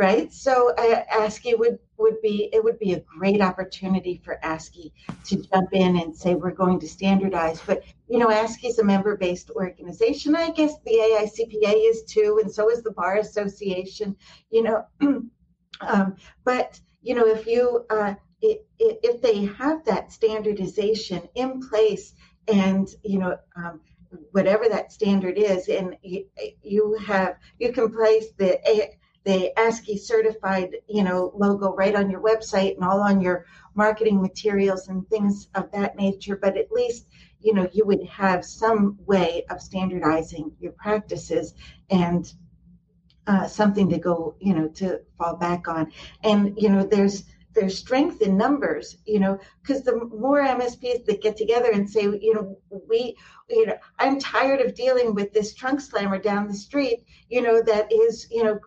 Right? So uh, ASCII would would be it would be a great opportunity for ASCII to jump in and say we're going to standardize. But you know, ASCII is a member-based organization. I guess the AICPA is too, and so is the Bar Association. You know, <clears throat> um, but you know, if you uh, i- i- if they have that standardization in place, and you know. Um, whatever that standard is, and you, you have you can place the the ASCII certified, you know, logo right on your website and all on your marketing materials and things of that nature. But at least, you know, you would have some way of standardizing your practices and uh, something to go, you know, to fall back on. And you know, there's there's strength in numbers, you know, because the more MSPs that get together and say, you know, we, you know, I'm tired of dealing with this trunk slammer down the street, you know, that is, you know,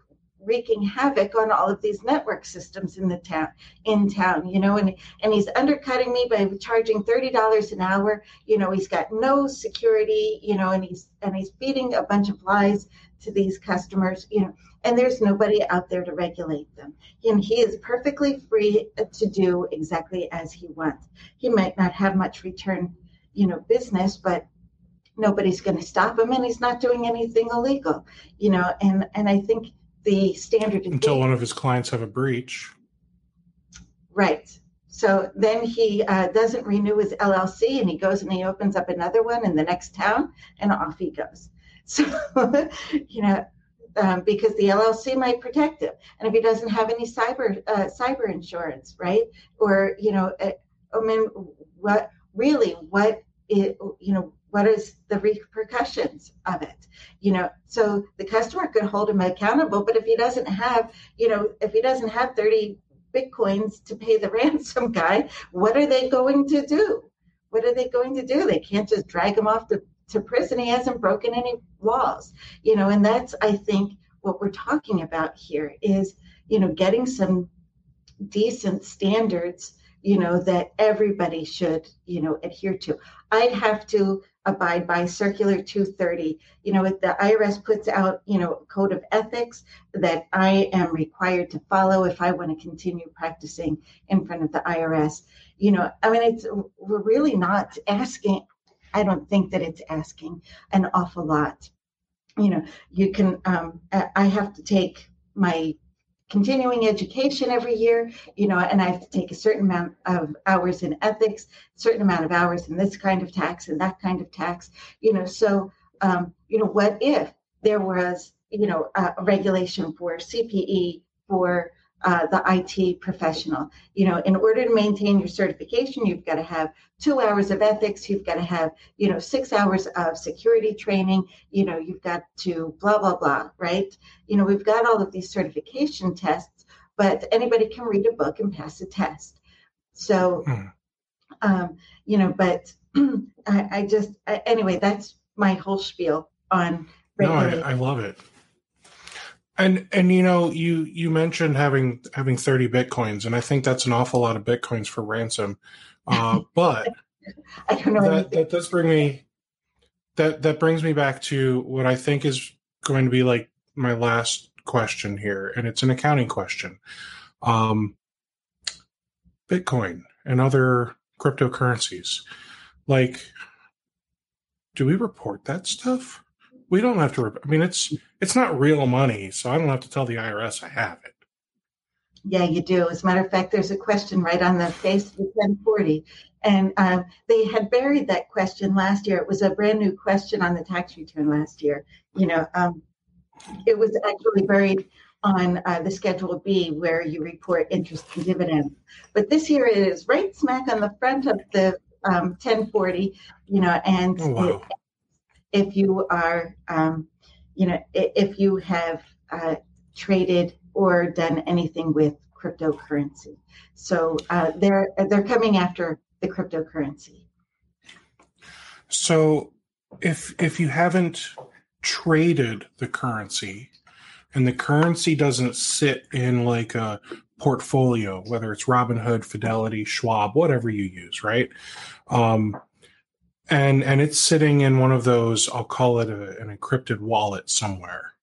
wreaking havoc on all of these network systems in the town in town you know and and he's undercutting me by charging $30 an hour. You know he's got no security you know and he's and he's feeding a bunch of lies to these customers you know and there's nobody out there to regulate them. And he is perfectly free to do exactly as he wants. He might not have much return you know business but nobody's going to stop him and he's not doing anything illegal you know and and i think the standard until one of his clients have a breach. Right. So then he uh, doesn't renew his LLC and he goes and he opens up another one in the next town and off he goes. <laughs> So, you know, um, because the LLC might protect him. And if he doesn't have any cyber uh, cyber insurance, right? Or, you know, uh, I mean, what really, what it, you know, what is the repercussions of it? You know so the customer could hold him accountable but if he doesn't have you know if he doesn't have 30 bitcoins to pay the <laughs> ransom guy what are they going to do? What are they going to do? They can't just drag him off to, to prison. He hasn't broken any laws you know and that's i think what we're talking about here is you know getting some decent standards you know that everybody should you know adhere to. I'd have to abide by circular 230 you know the irs puts out you know a code of ethics that i am required to follow if i want to continue practicing in front of the irs you know i mean it's we're really not asking i don't think that it's asking an awful lot. You know you can um, i have to take my continuing education every year, you know, and I have to take a certain amount of hours in ethics, certain amount of hours in this kind of tax and that kind of tax, you know. So, um, you know, what if there was, you know, a regulation for CPE for uh, the IT professional. You know, in order to maintain your certification, you've got to have two hours of ethics. You've got to have, you know, six hours of security training. You know, you've got to blah blah blah. Right? You know, we've got all of these certification tests, but anybody can read a book and pass a test. So, hmm. um, you know, but <clears throat> I, I just I, anyway, that's my whole spiel on. No, I, I love it. And and you know you you mentioned having having thirty bitcoins, and I think that's an awful lot of bitcoins for ransom. Uh, <laughs> but I don't know that, that does bring me that that brings me back to what I think is going to be like my last question here, and it's an accounting question. Um, Bitcoin and other cryptocurrencies, like, do we report that stuff? We don't have to. I mean, it's it's not real money, so I don't have to tell the IRS I have it. Yeah, you do. As a matter of fact, there's a question right on the face of the 1040. And um, they had buried that question last year. It was a brand new question on the tax return last year. You know, um, it was actually buried on uh, the Schedule B where you report interest and dividends. But this year it is right smack on the front of the um, 1040, you know, and oh, wow. it, if you are, um, you know, if you have uh, traded or done anything with cryptocurrency. So uh, they're they're coming after the cryptocurrency. So if if you haven't traded the currency and the currency doesn't sit in like a portfolio, whether it's Robinhood, Fidelity, Schwab, whatever you use, right? Um, and and it's sitting in one of those i'll call it a, an encrypted wallet somewhere.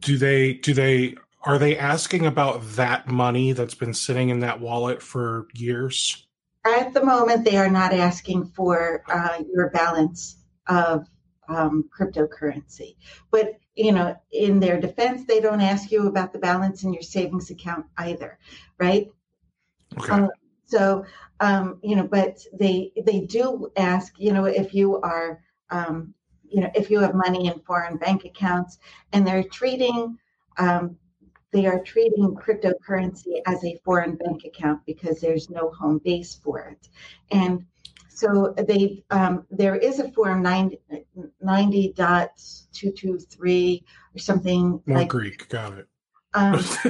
Do they do they are they asking about that money that's been sitting in that wallet for years? At the moment they are not asking for uh, your balance of um, cryptocurrency. But you know in their defense they don't ask you about the balance in your savings account either right? Okay. Um, So, um, you know, but they they do ask, you know, if you are, um, you know, if you have money in foreign bank accounts, and they're treating, um, they are treating cryptocurrency as a foreign bank account because there's no home base for it, and so they um, there is a form 90, 90.223 or something More like Greek, got it. Um, <laughs>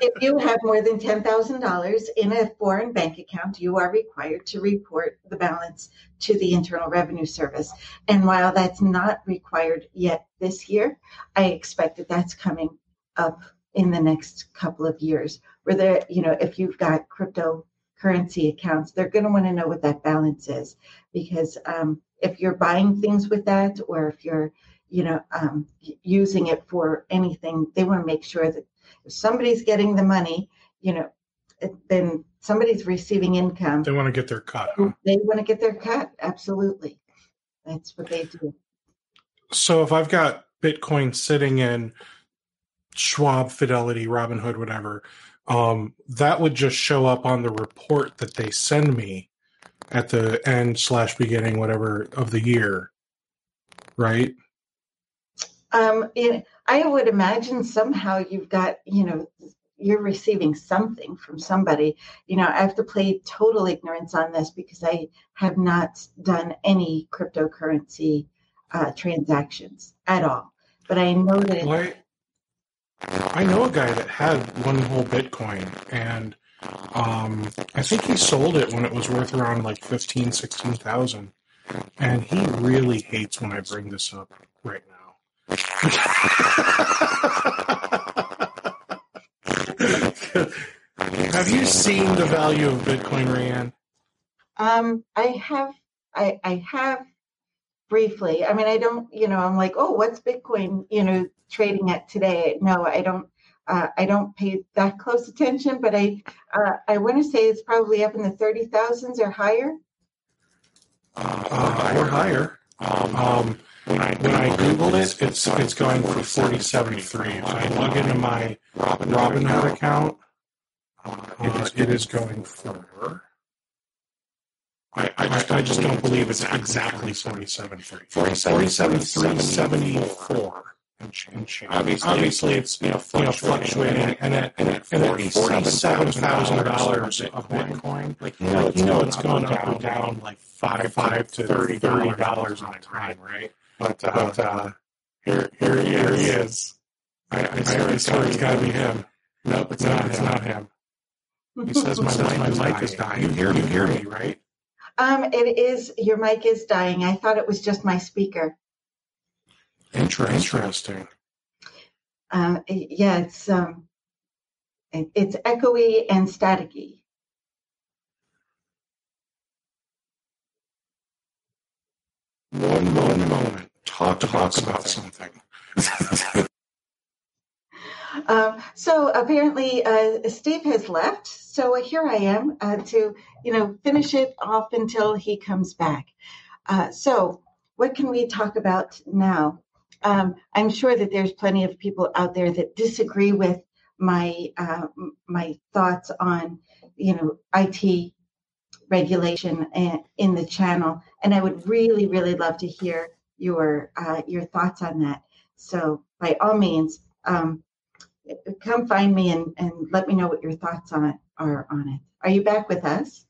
if you have more than $10,000 in a foreign bank account, you are required to report the balance to the Internal Revenue Service. And while that's not required yet this year, I expect that that's coming up in the next couple of years. Where there, you know, if you've got cryptocurrency accounts, they're going to want to know what that balance is because um, if you're buying things with that, or if you're you know, um, using it for anything. They want to make sure that if somebody's getting the money, you know, then somebody's receiving income. They want to get their cut. Huh? They want to get their cut. Absolutely. That's what they do. So if I've got Bitcoin sitting in Schwab, Fidelity, Robinhood, whatever, um, that would just show up on the report that they send me at the end slash beginning, whatever of the year, right? Um, it, I would imagine somehow you've got, you know, you're receiving something from somebody. You know, I have to play total ignorance on this because I have not done any cryptocurrency uh, transactions at all. But I know that. Well, I, know a guy that had one whole Bitcoin and um, I think he sold it when it was worth around like 15, 16,000. And he really hates when I bring this up right now. <laughs> have you seen the value of Bitcoin, Rayanne? Um, I have. I, I have briefly. I mean, I don't. You know, I'm like, oh, what's Bitcoin? You know, trading at today? No, I don't. Uh, I don't pay that close attention, but I uh, I want to say it's probably up in the thirty thousands or higher. Uh, or higher. Um, um, when I, when I Google it, it's it's going for forty seventy three. If I log into my Robinhood account, uh, it, is, it is going for. I, I, just, I just don't believe it's exactly 47.3. 47.374. Obviously, Obviously, it's you know fluctuating, you know, and at and at forty-seven thousand dollars of Bitcoin, like you know, you know, it's going up and down like five five to thirty thirty dollars on a time, right? But, uh, but uh, here, here, he, here he is. I, I, I swear it's got to be him. Nope, it's not. It's not him. He says my, my mic is dying. You hear, me? you hear me, right? Um, it is. Your mic is dying. I thought it was just my speaker. Interesting. Um, yeah, it's um, it, it's echoey and staticky. One, one moment talk, talk about something. <laughs> um, so apparently, uh, Steve has left. So here I am uh, to, you know, finish it off until he comes back. Uh, so, what can we talk about now? Um, I'm sure that there's plenty of people out there that disagree with my uh, my thoughts on, you know, IT regulation uh, in the channel, and I would really, really love to hear your uh, your thoughts on that. So by all means, um, come find me and, and let me know what your thoughts on it are on it. Are you back with us?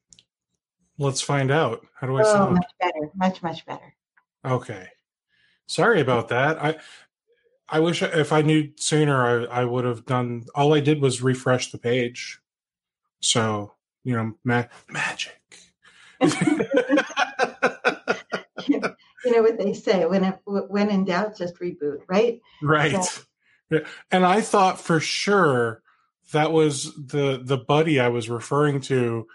Let's find out. How do I oh, sound? Much better, much much better. Okay. Sorry about that. I I wish if I knew sooner, I, I would have done. All I did was refresh the page. So you know, ma- magic. <laughs> <laughs> <laughs> you know what they say when it, when in doubt, just reboot, right? Right. So, and I thought for sure that was the the buddy I was referring to,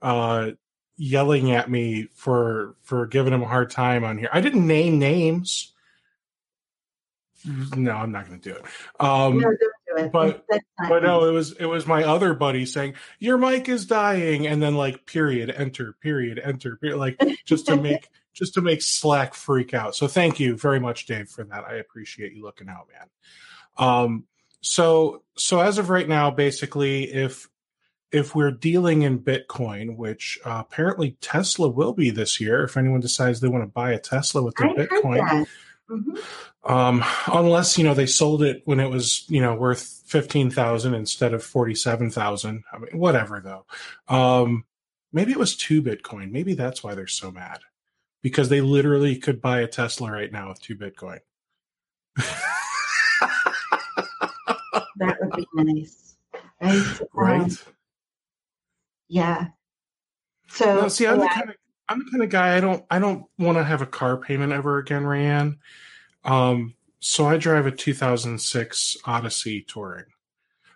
uh, yelling at me for for giving him a hard time on here. I didn't name names. No, I'm not going to do it. Um, no, don't do it. But but no, it was it was my other buddy saying your mic is dying, and then like period, enter, period, enter, period, like just to <laughs> make just to make Slack freak out. So thank you very much, Dave, for that. I appreciate you looking out, man. Um, so so as of right now, basically, if if we're dealing in Bitcoin, which uh, apparently Tesla will be this year, if anyone decides they want to buy a Tesla with their I Bitcoin. Mhm. um, unless you know they sold it when it was you know worth fifteen thousand instead of forty seven thousand. I mean, whatever though. Um, maybe it was two Bitcoin. Maybe that's why they're so mad because they literally could buy a Tesla right now with two Bitcoin. That would be nice. Right? right. Um, yeah. So No, see, I'm the kind of I'm the kind of guy I don't I don't want to have a car payment ever again, Rayanne. Um, so I drive a 2006 Odyssey Touring.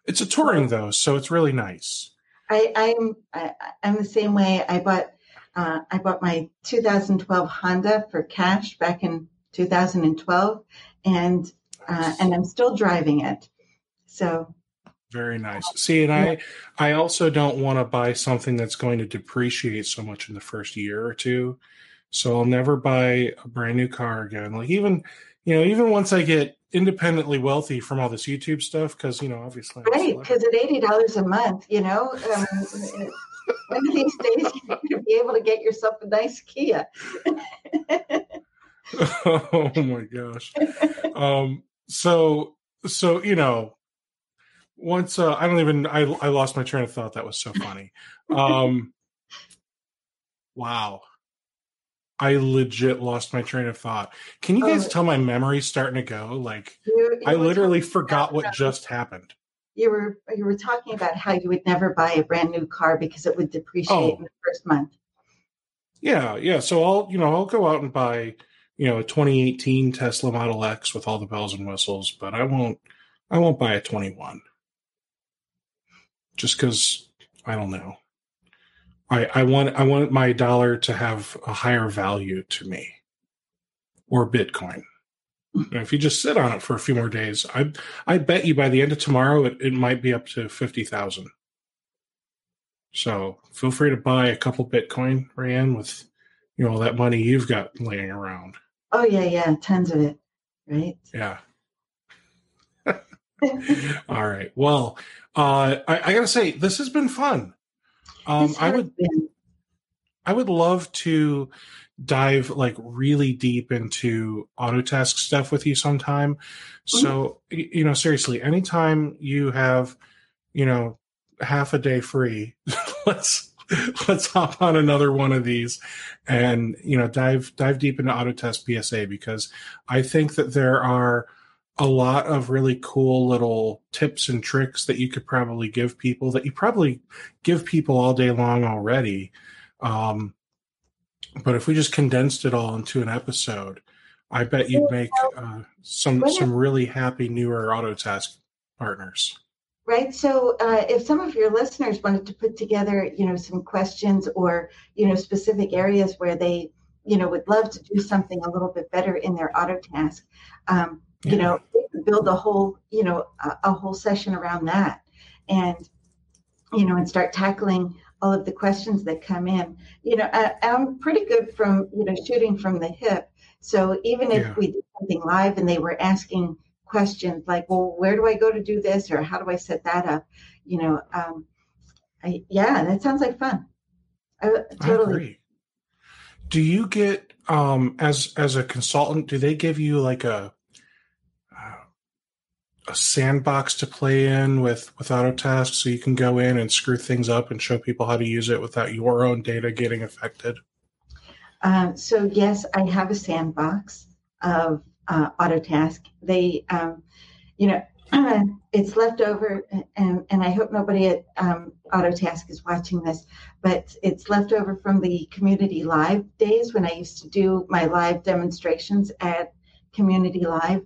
It's a touring though, so it's really nice. I, I'm I, I'm the same way. I bought uh, I bought my 2012 Honda for cash back in 2012, and uh, and I'm still driving it. So Very nice. See, and I I also don't want to buy something that's going to depreciate so much in the first year or two. So I'll never buy a brand new car again. Like even you know even once I get independently wealthy from all this YouTube stuff, because you know obviously right, because at eighty dollars a month, you know, um, one of these days <laughs> you're going to be able to get yourself a nice Kia. <laughs> oh my gosh. Um so so you know once uh, I don't even I I lost my train of thought that was so funny. Um wow. I legit lost my train of thought. Can you guys Oh. tell my memory's starting to go? Like You- I you were literally forgot what just happened. You were you were talking about how you would never buy a brand new car because it would depreciate Oh. in the first month. Yeah, yeah. So I'll, you know, I'll go out and buy, you know, a 2018 Tesla Model X with all the bells and whistles, but I won't, I won't buy a 21. Just because I don't know. I, I want, I want my dollar to have a higher value to me, or Bitcoin. And if you just sit on it for a few more days, I, I bet you by the end of tomorrow it, it might be up to fifty thousand. So feel free to buy a couple Bitcoin, Rayanne, with you know all that money you've got laying around. Oh yeah, yeah, tons of it. Right. Yeah. <laughs> all right. Well, uh, I, I gotta say this has been fun. Um, I would been- I would love to dive like really deep into Autotask stuff with you sometime. So you know, seriously, anytime you have, you know, half a day free, <laughs> let's let's hop on another one of these and you know dive dive deep into Autotask PSA because I think that there are a lot of really cool little tips and tricks that you could probably give people that you probably give people all day long already. Um, but if we just condensed it all into an episode, I bet you'd make uh, some some really happy newer Autotask partners. Right. So, uh, if some of your listeners wanted to put together, you know, some questions or you know specific areas where they, you know, would love to do something a little bit better in their Autotask, um, you know, build a whole, you know, a, a whole session around that, and you know, and start tackling all of the questions that come in. You know, I, I'm pretty good from you know shooting from the hip. So even if Yeah. we did something live and they were asking questions like, well, where do I go to do this? Or how do I set that up? You know, um, I, yeah, that sounds like fun. I, I totally. agree. Do you get um as as a consultant? Do they give you like a a sandbox to play in with with Autotask, so you can go in and screw things up and show people how to use it without your own data getting affected? Um, so yes, I have a sandbox of uh, Autotask. They, um, you know, <clears throat> it's left over, and, and I hope nobody at um, Autotask is watching this, but it's left over from the community live days when I used to do my live demonstrations at Community Live,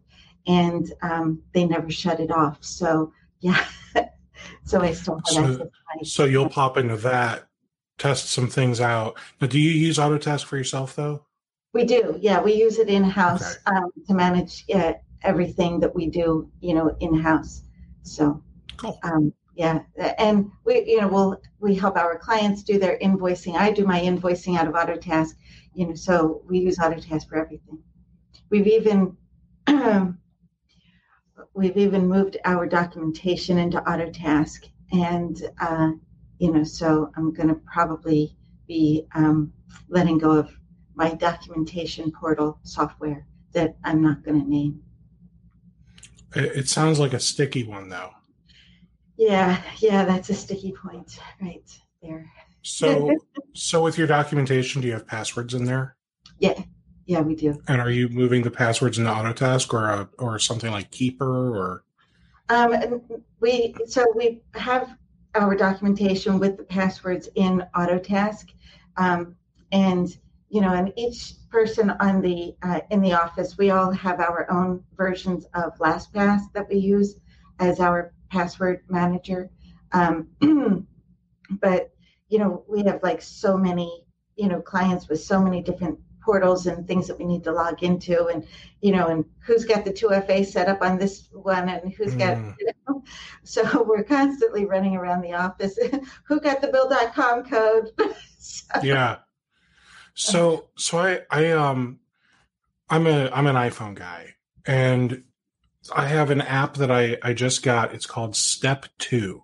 and um, they never shut it off. So yeah, <laughs> so I still have So- access to my So you'll pop into that, test some things out. Now, do you use Autotask for yourself though? We do, yeah. We use it in house Okay. um, to manage uh, everything that we do, you know, in house. So, Cool. um, yeah, and we, you know, we'll we help our clients do their invoicing. I do my invoicing out of Autotask, you know, so we use Autotask for everything. We've even <clears throat> we've even moved our documentation into Autotask, and uh, you know, so I'm going to probably be um, letting go of my documentation portal software that I'm not going to name. It, it sounds like a sticky one, though. Yeah, yeah, that's a sticky point right there. So, <laughs> so with your documentation, do you have passwords in there? Yeah, yeah, we do. And are you moving the passwords into Autotask or a, or something like Keeper or? Um, we so we have our documentation with the passwords in Autotask, um, and you know, and each person on the uh, in the office, we all have our own versions of LastPass that we use as our password manager. Um, <clears throat> but you know, we have like so many you know clients with so many different portals and things that we need to log into and you know and who's got the 2fa set up on this one and who's got mm. you know, <laughs> so we're constantly running around the office. <laughs> Who got the bill.com code? <laughs> So. yeah. So so i i um i'm a i'm an iphone guy and i have an app that i i just got. It's called step 2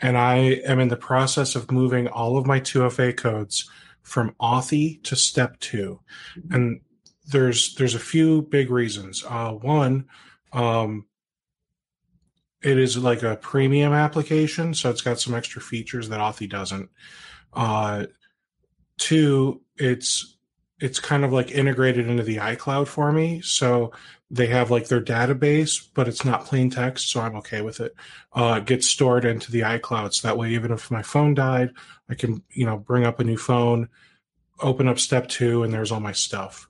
and i am in the process of moving all of my 2fa codes from Authy to Step 2 mm-hmm. and there's there's a few big reasons. Uh, one, um, it is like a premium application, so it's got some extra features that Authy doesn't. Uh, two, it's it's kind of like integrated into the iCloud for me, so they have like their database, but it's not plain text, so I'm okay with it. Uh, it gets stored into the iCloud, so that way, even if my phone died, I can you know bring up a new phone, open up step two, and there's all my stuff.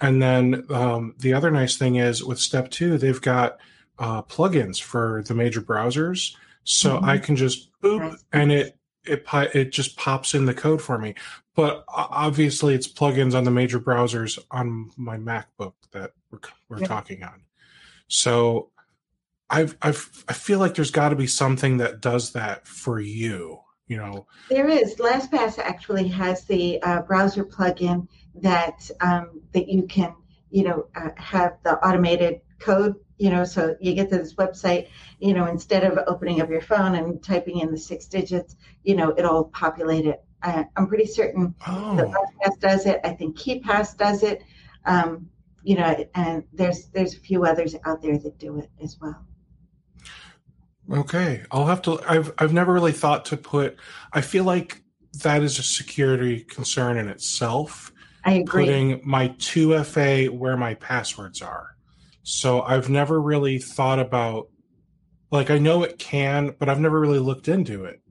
And then um, the other nice thing is with step two, they've got uh, plugins for the major browsers, so mm-hmm. I can just boop and it it it just pops in the code for me. But obviously, it's plugins on the major browsers on my MacBook that we're, we're yeah. talking on. So I've, I've I feel like there's got to be something that does that for you you know there is lastpass actually has the uh, browser plugin that um, that you can you know uh, have the automated code you know so you get to this website you know instead of opening up your phone and typing in the six digits you know it'll populate it uh, i'm pretty certain oh. that lastpass does it i think keepass does it um, you know and there's there's a few others out there that do it as well Okay, I'll have to. I've I've never really thought to put. I feel like that is a security concern in itself. I agree. Putting my 2FA where my passwords are. So I've never really thought about. Like I know it can, but I've never really looked into it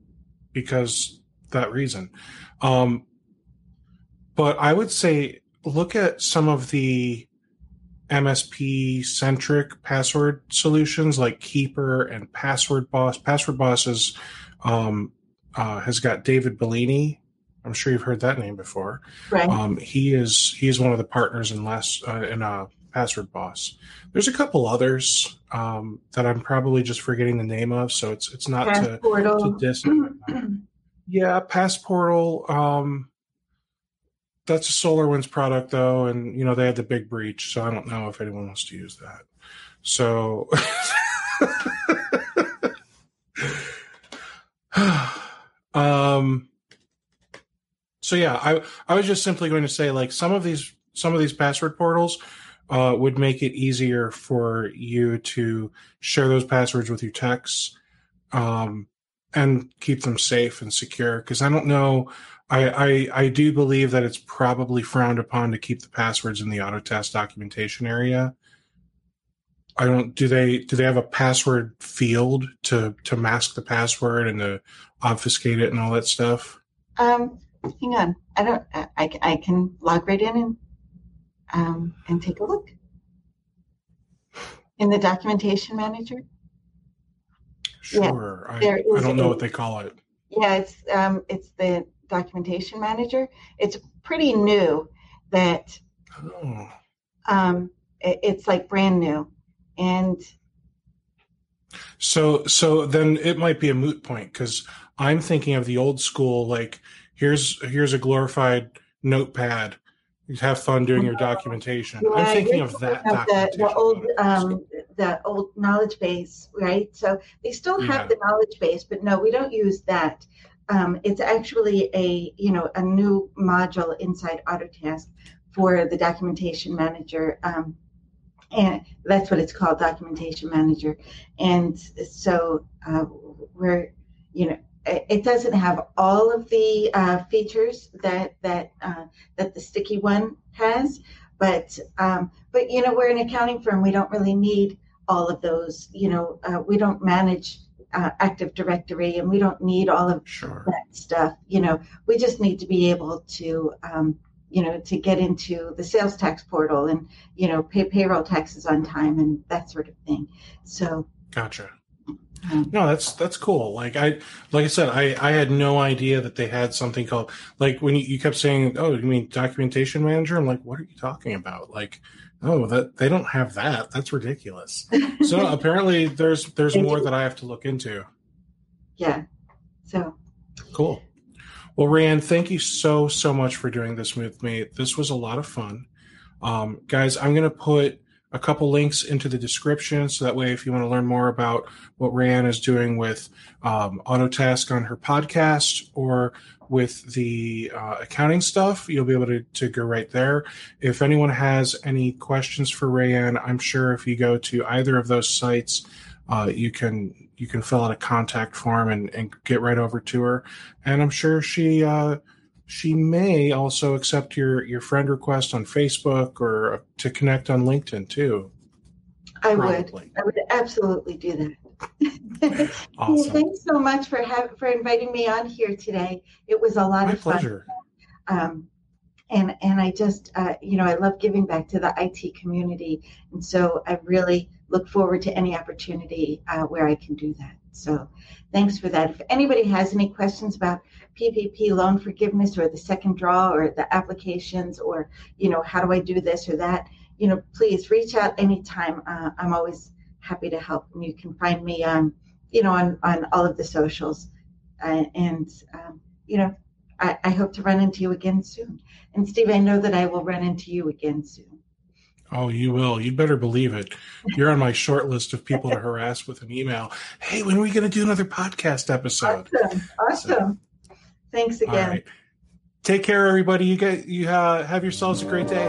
because that reason. Um, but I would say look at some of the MSP centric password solutions like Keeper and Password Boss. Password Boss is, um, uh, has got David Bellini. I'm sure you've heard that name before. Right. Um, he is he is one of the partners in last uh, in uh, Password Boss. There's a couple others um, that I'm probably just forgetting the name of, so it's it's not to, to dis. <clears throat> yeah, Passportal. Um, that's a SolarWinds product though, and you know they had the big breach, so I don't know if anyone wants to use that. So <laughs> um so yeah, I I was just simply going to say like some of these some of these password portals uh, would make it easier for you to share those passwords with your techs um, and keep them safe and secure. Because I don't know I, I, I do believe that it's probably frowned upon to keep the passwords in the Autotask documentation area. I don't. Do they do they have a password field to to mask the password and to obfuscate it and all that stuff? Um, hang on. I don't. I, I can log right in and um and take a look in the documentation manager. Sure. Yeah, I, I don't know a, what they call it. Yeah, it's um it's the documentation manager. It's pretty new that oh. um, it, it's like brand new. And so, so then it might be a moot point because I'm thinking of the old school, like here's, here's a glorified notepad. You have fun doing your documentation. Yeah, I'm thinking of that. The, the, old, um, the old knowledge base, right? So they still have yeah. the knowledge base, but no, we don't use that um, it's actually a you know a new module inside Autotask for the documentation manager. Um, and that's what it's called, documentation manager. And so uh, we're, you know, it doesn't have all of the uh, features that that uh, that the sticky one has, but um, but you know we're an accounting firm. We don't really need all of those. You know, uh, we don't manage uh, Active Directory, and we don't need all of Sure. that stuff. You know, we just need to be able to, um, you know, to get into the sales tax portal and you know pay payroll taxes on time and that sort of thing. So Gotcha. No, that's that's cool. Like I like I said, I I had no idea that they had something called like when you, you kept saying, "Oh, you mean documentation manager?" I'm like, "What are you talking about?" Like, oh, that they don't have that. That's ridiculous. <laughs> So apparently, there's there's more that I have to look into. yeah, so Cool. Well, Rand, thank you so so much for doing this with me. This was a lot of fun, um, guys. I'm going to put a couple links into the description so that way, if you want to learn more about what Rand is doing with um, Autotask on her podcast or with the uh, accounting stuff, you'll be able to, to go right there. If anyone has any questions for Rayanne, I'm sure if you go to either of those sites, uh, you can you can fill out a contact form and, and get right over to her. And I'm sure she uh, she may also accept your your friend request on Facebook or to connect on LinkedIn too. I would. I would absolutely do that. <laughs> Awesome. Thanks so much for for inviting me on here today. It was a lot My of fun. pleasure. Um, and and I just uh, you know I love giving back to the IT community, and so I really look forward to any opportunity uh, where I can do that. So thanks for that. If anybody has any questions about PPP loan forgiveness or the second draw or the applications or you know how do I do this or that, you know please reach out anytime. Uh, I'm always happy to help, and you can find me on you know on on all of the socials, uh, and um, you know I, I hope to run into you again soon. And Steve, I know that I will run into you again soon. Oh, you will. You'd better believe it. You're on my short list of people to <laughs> harass with an email. Hey, when are we going to do another podcast episode? Awesome, awesome. Thanks again. Take care, everybody. You get you uh, have yourselves a great day.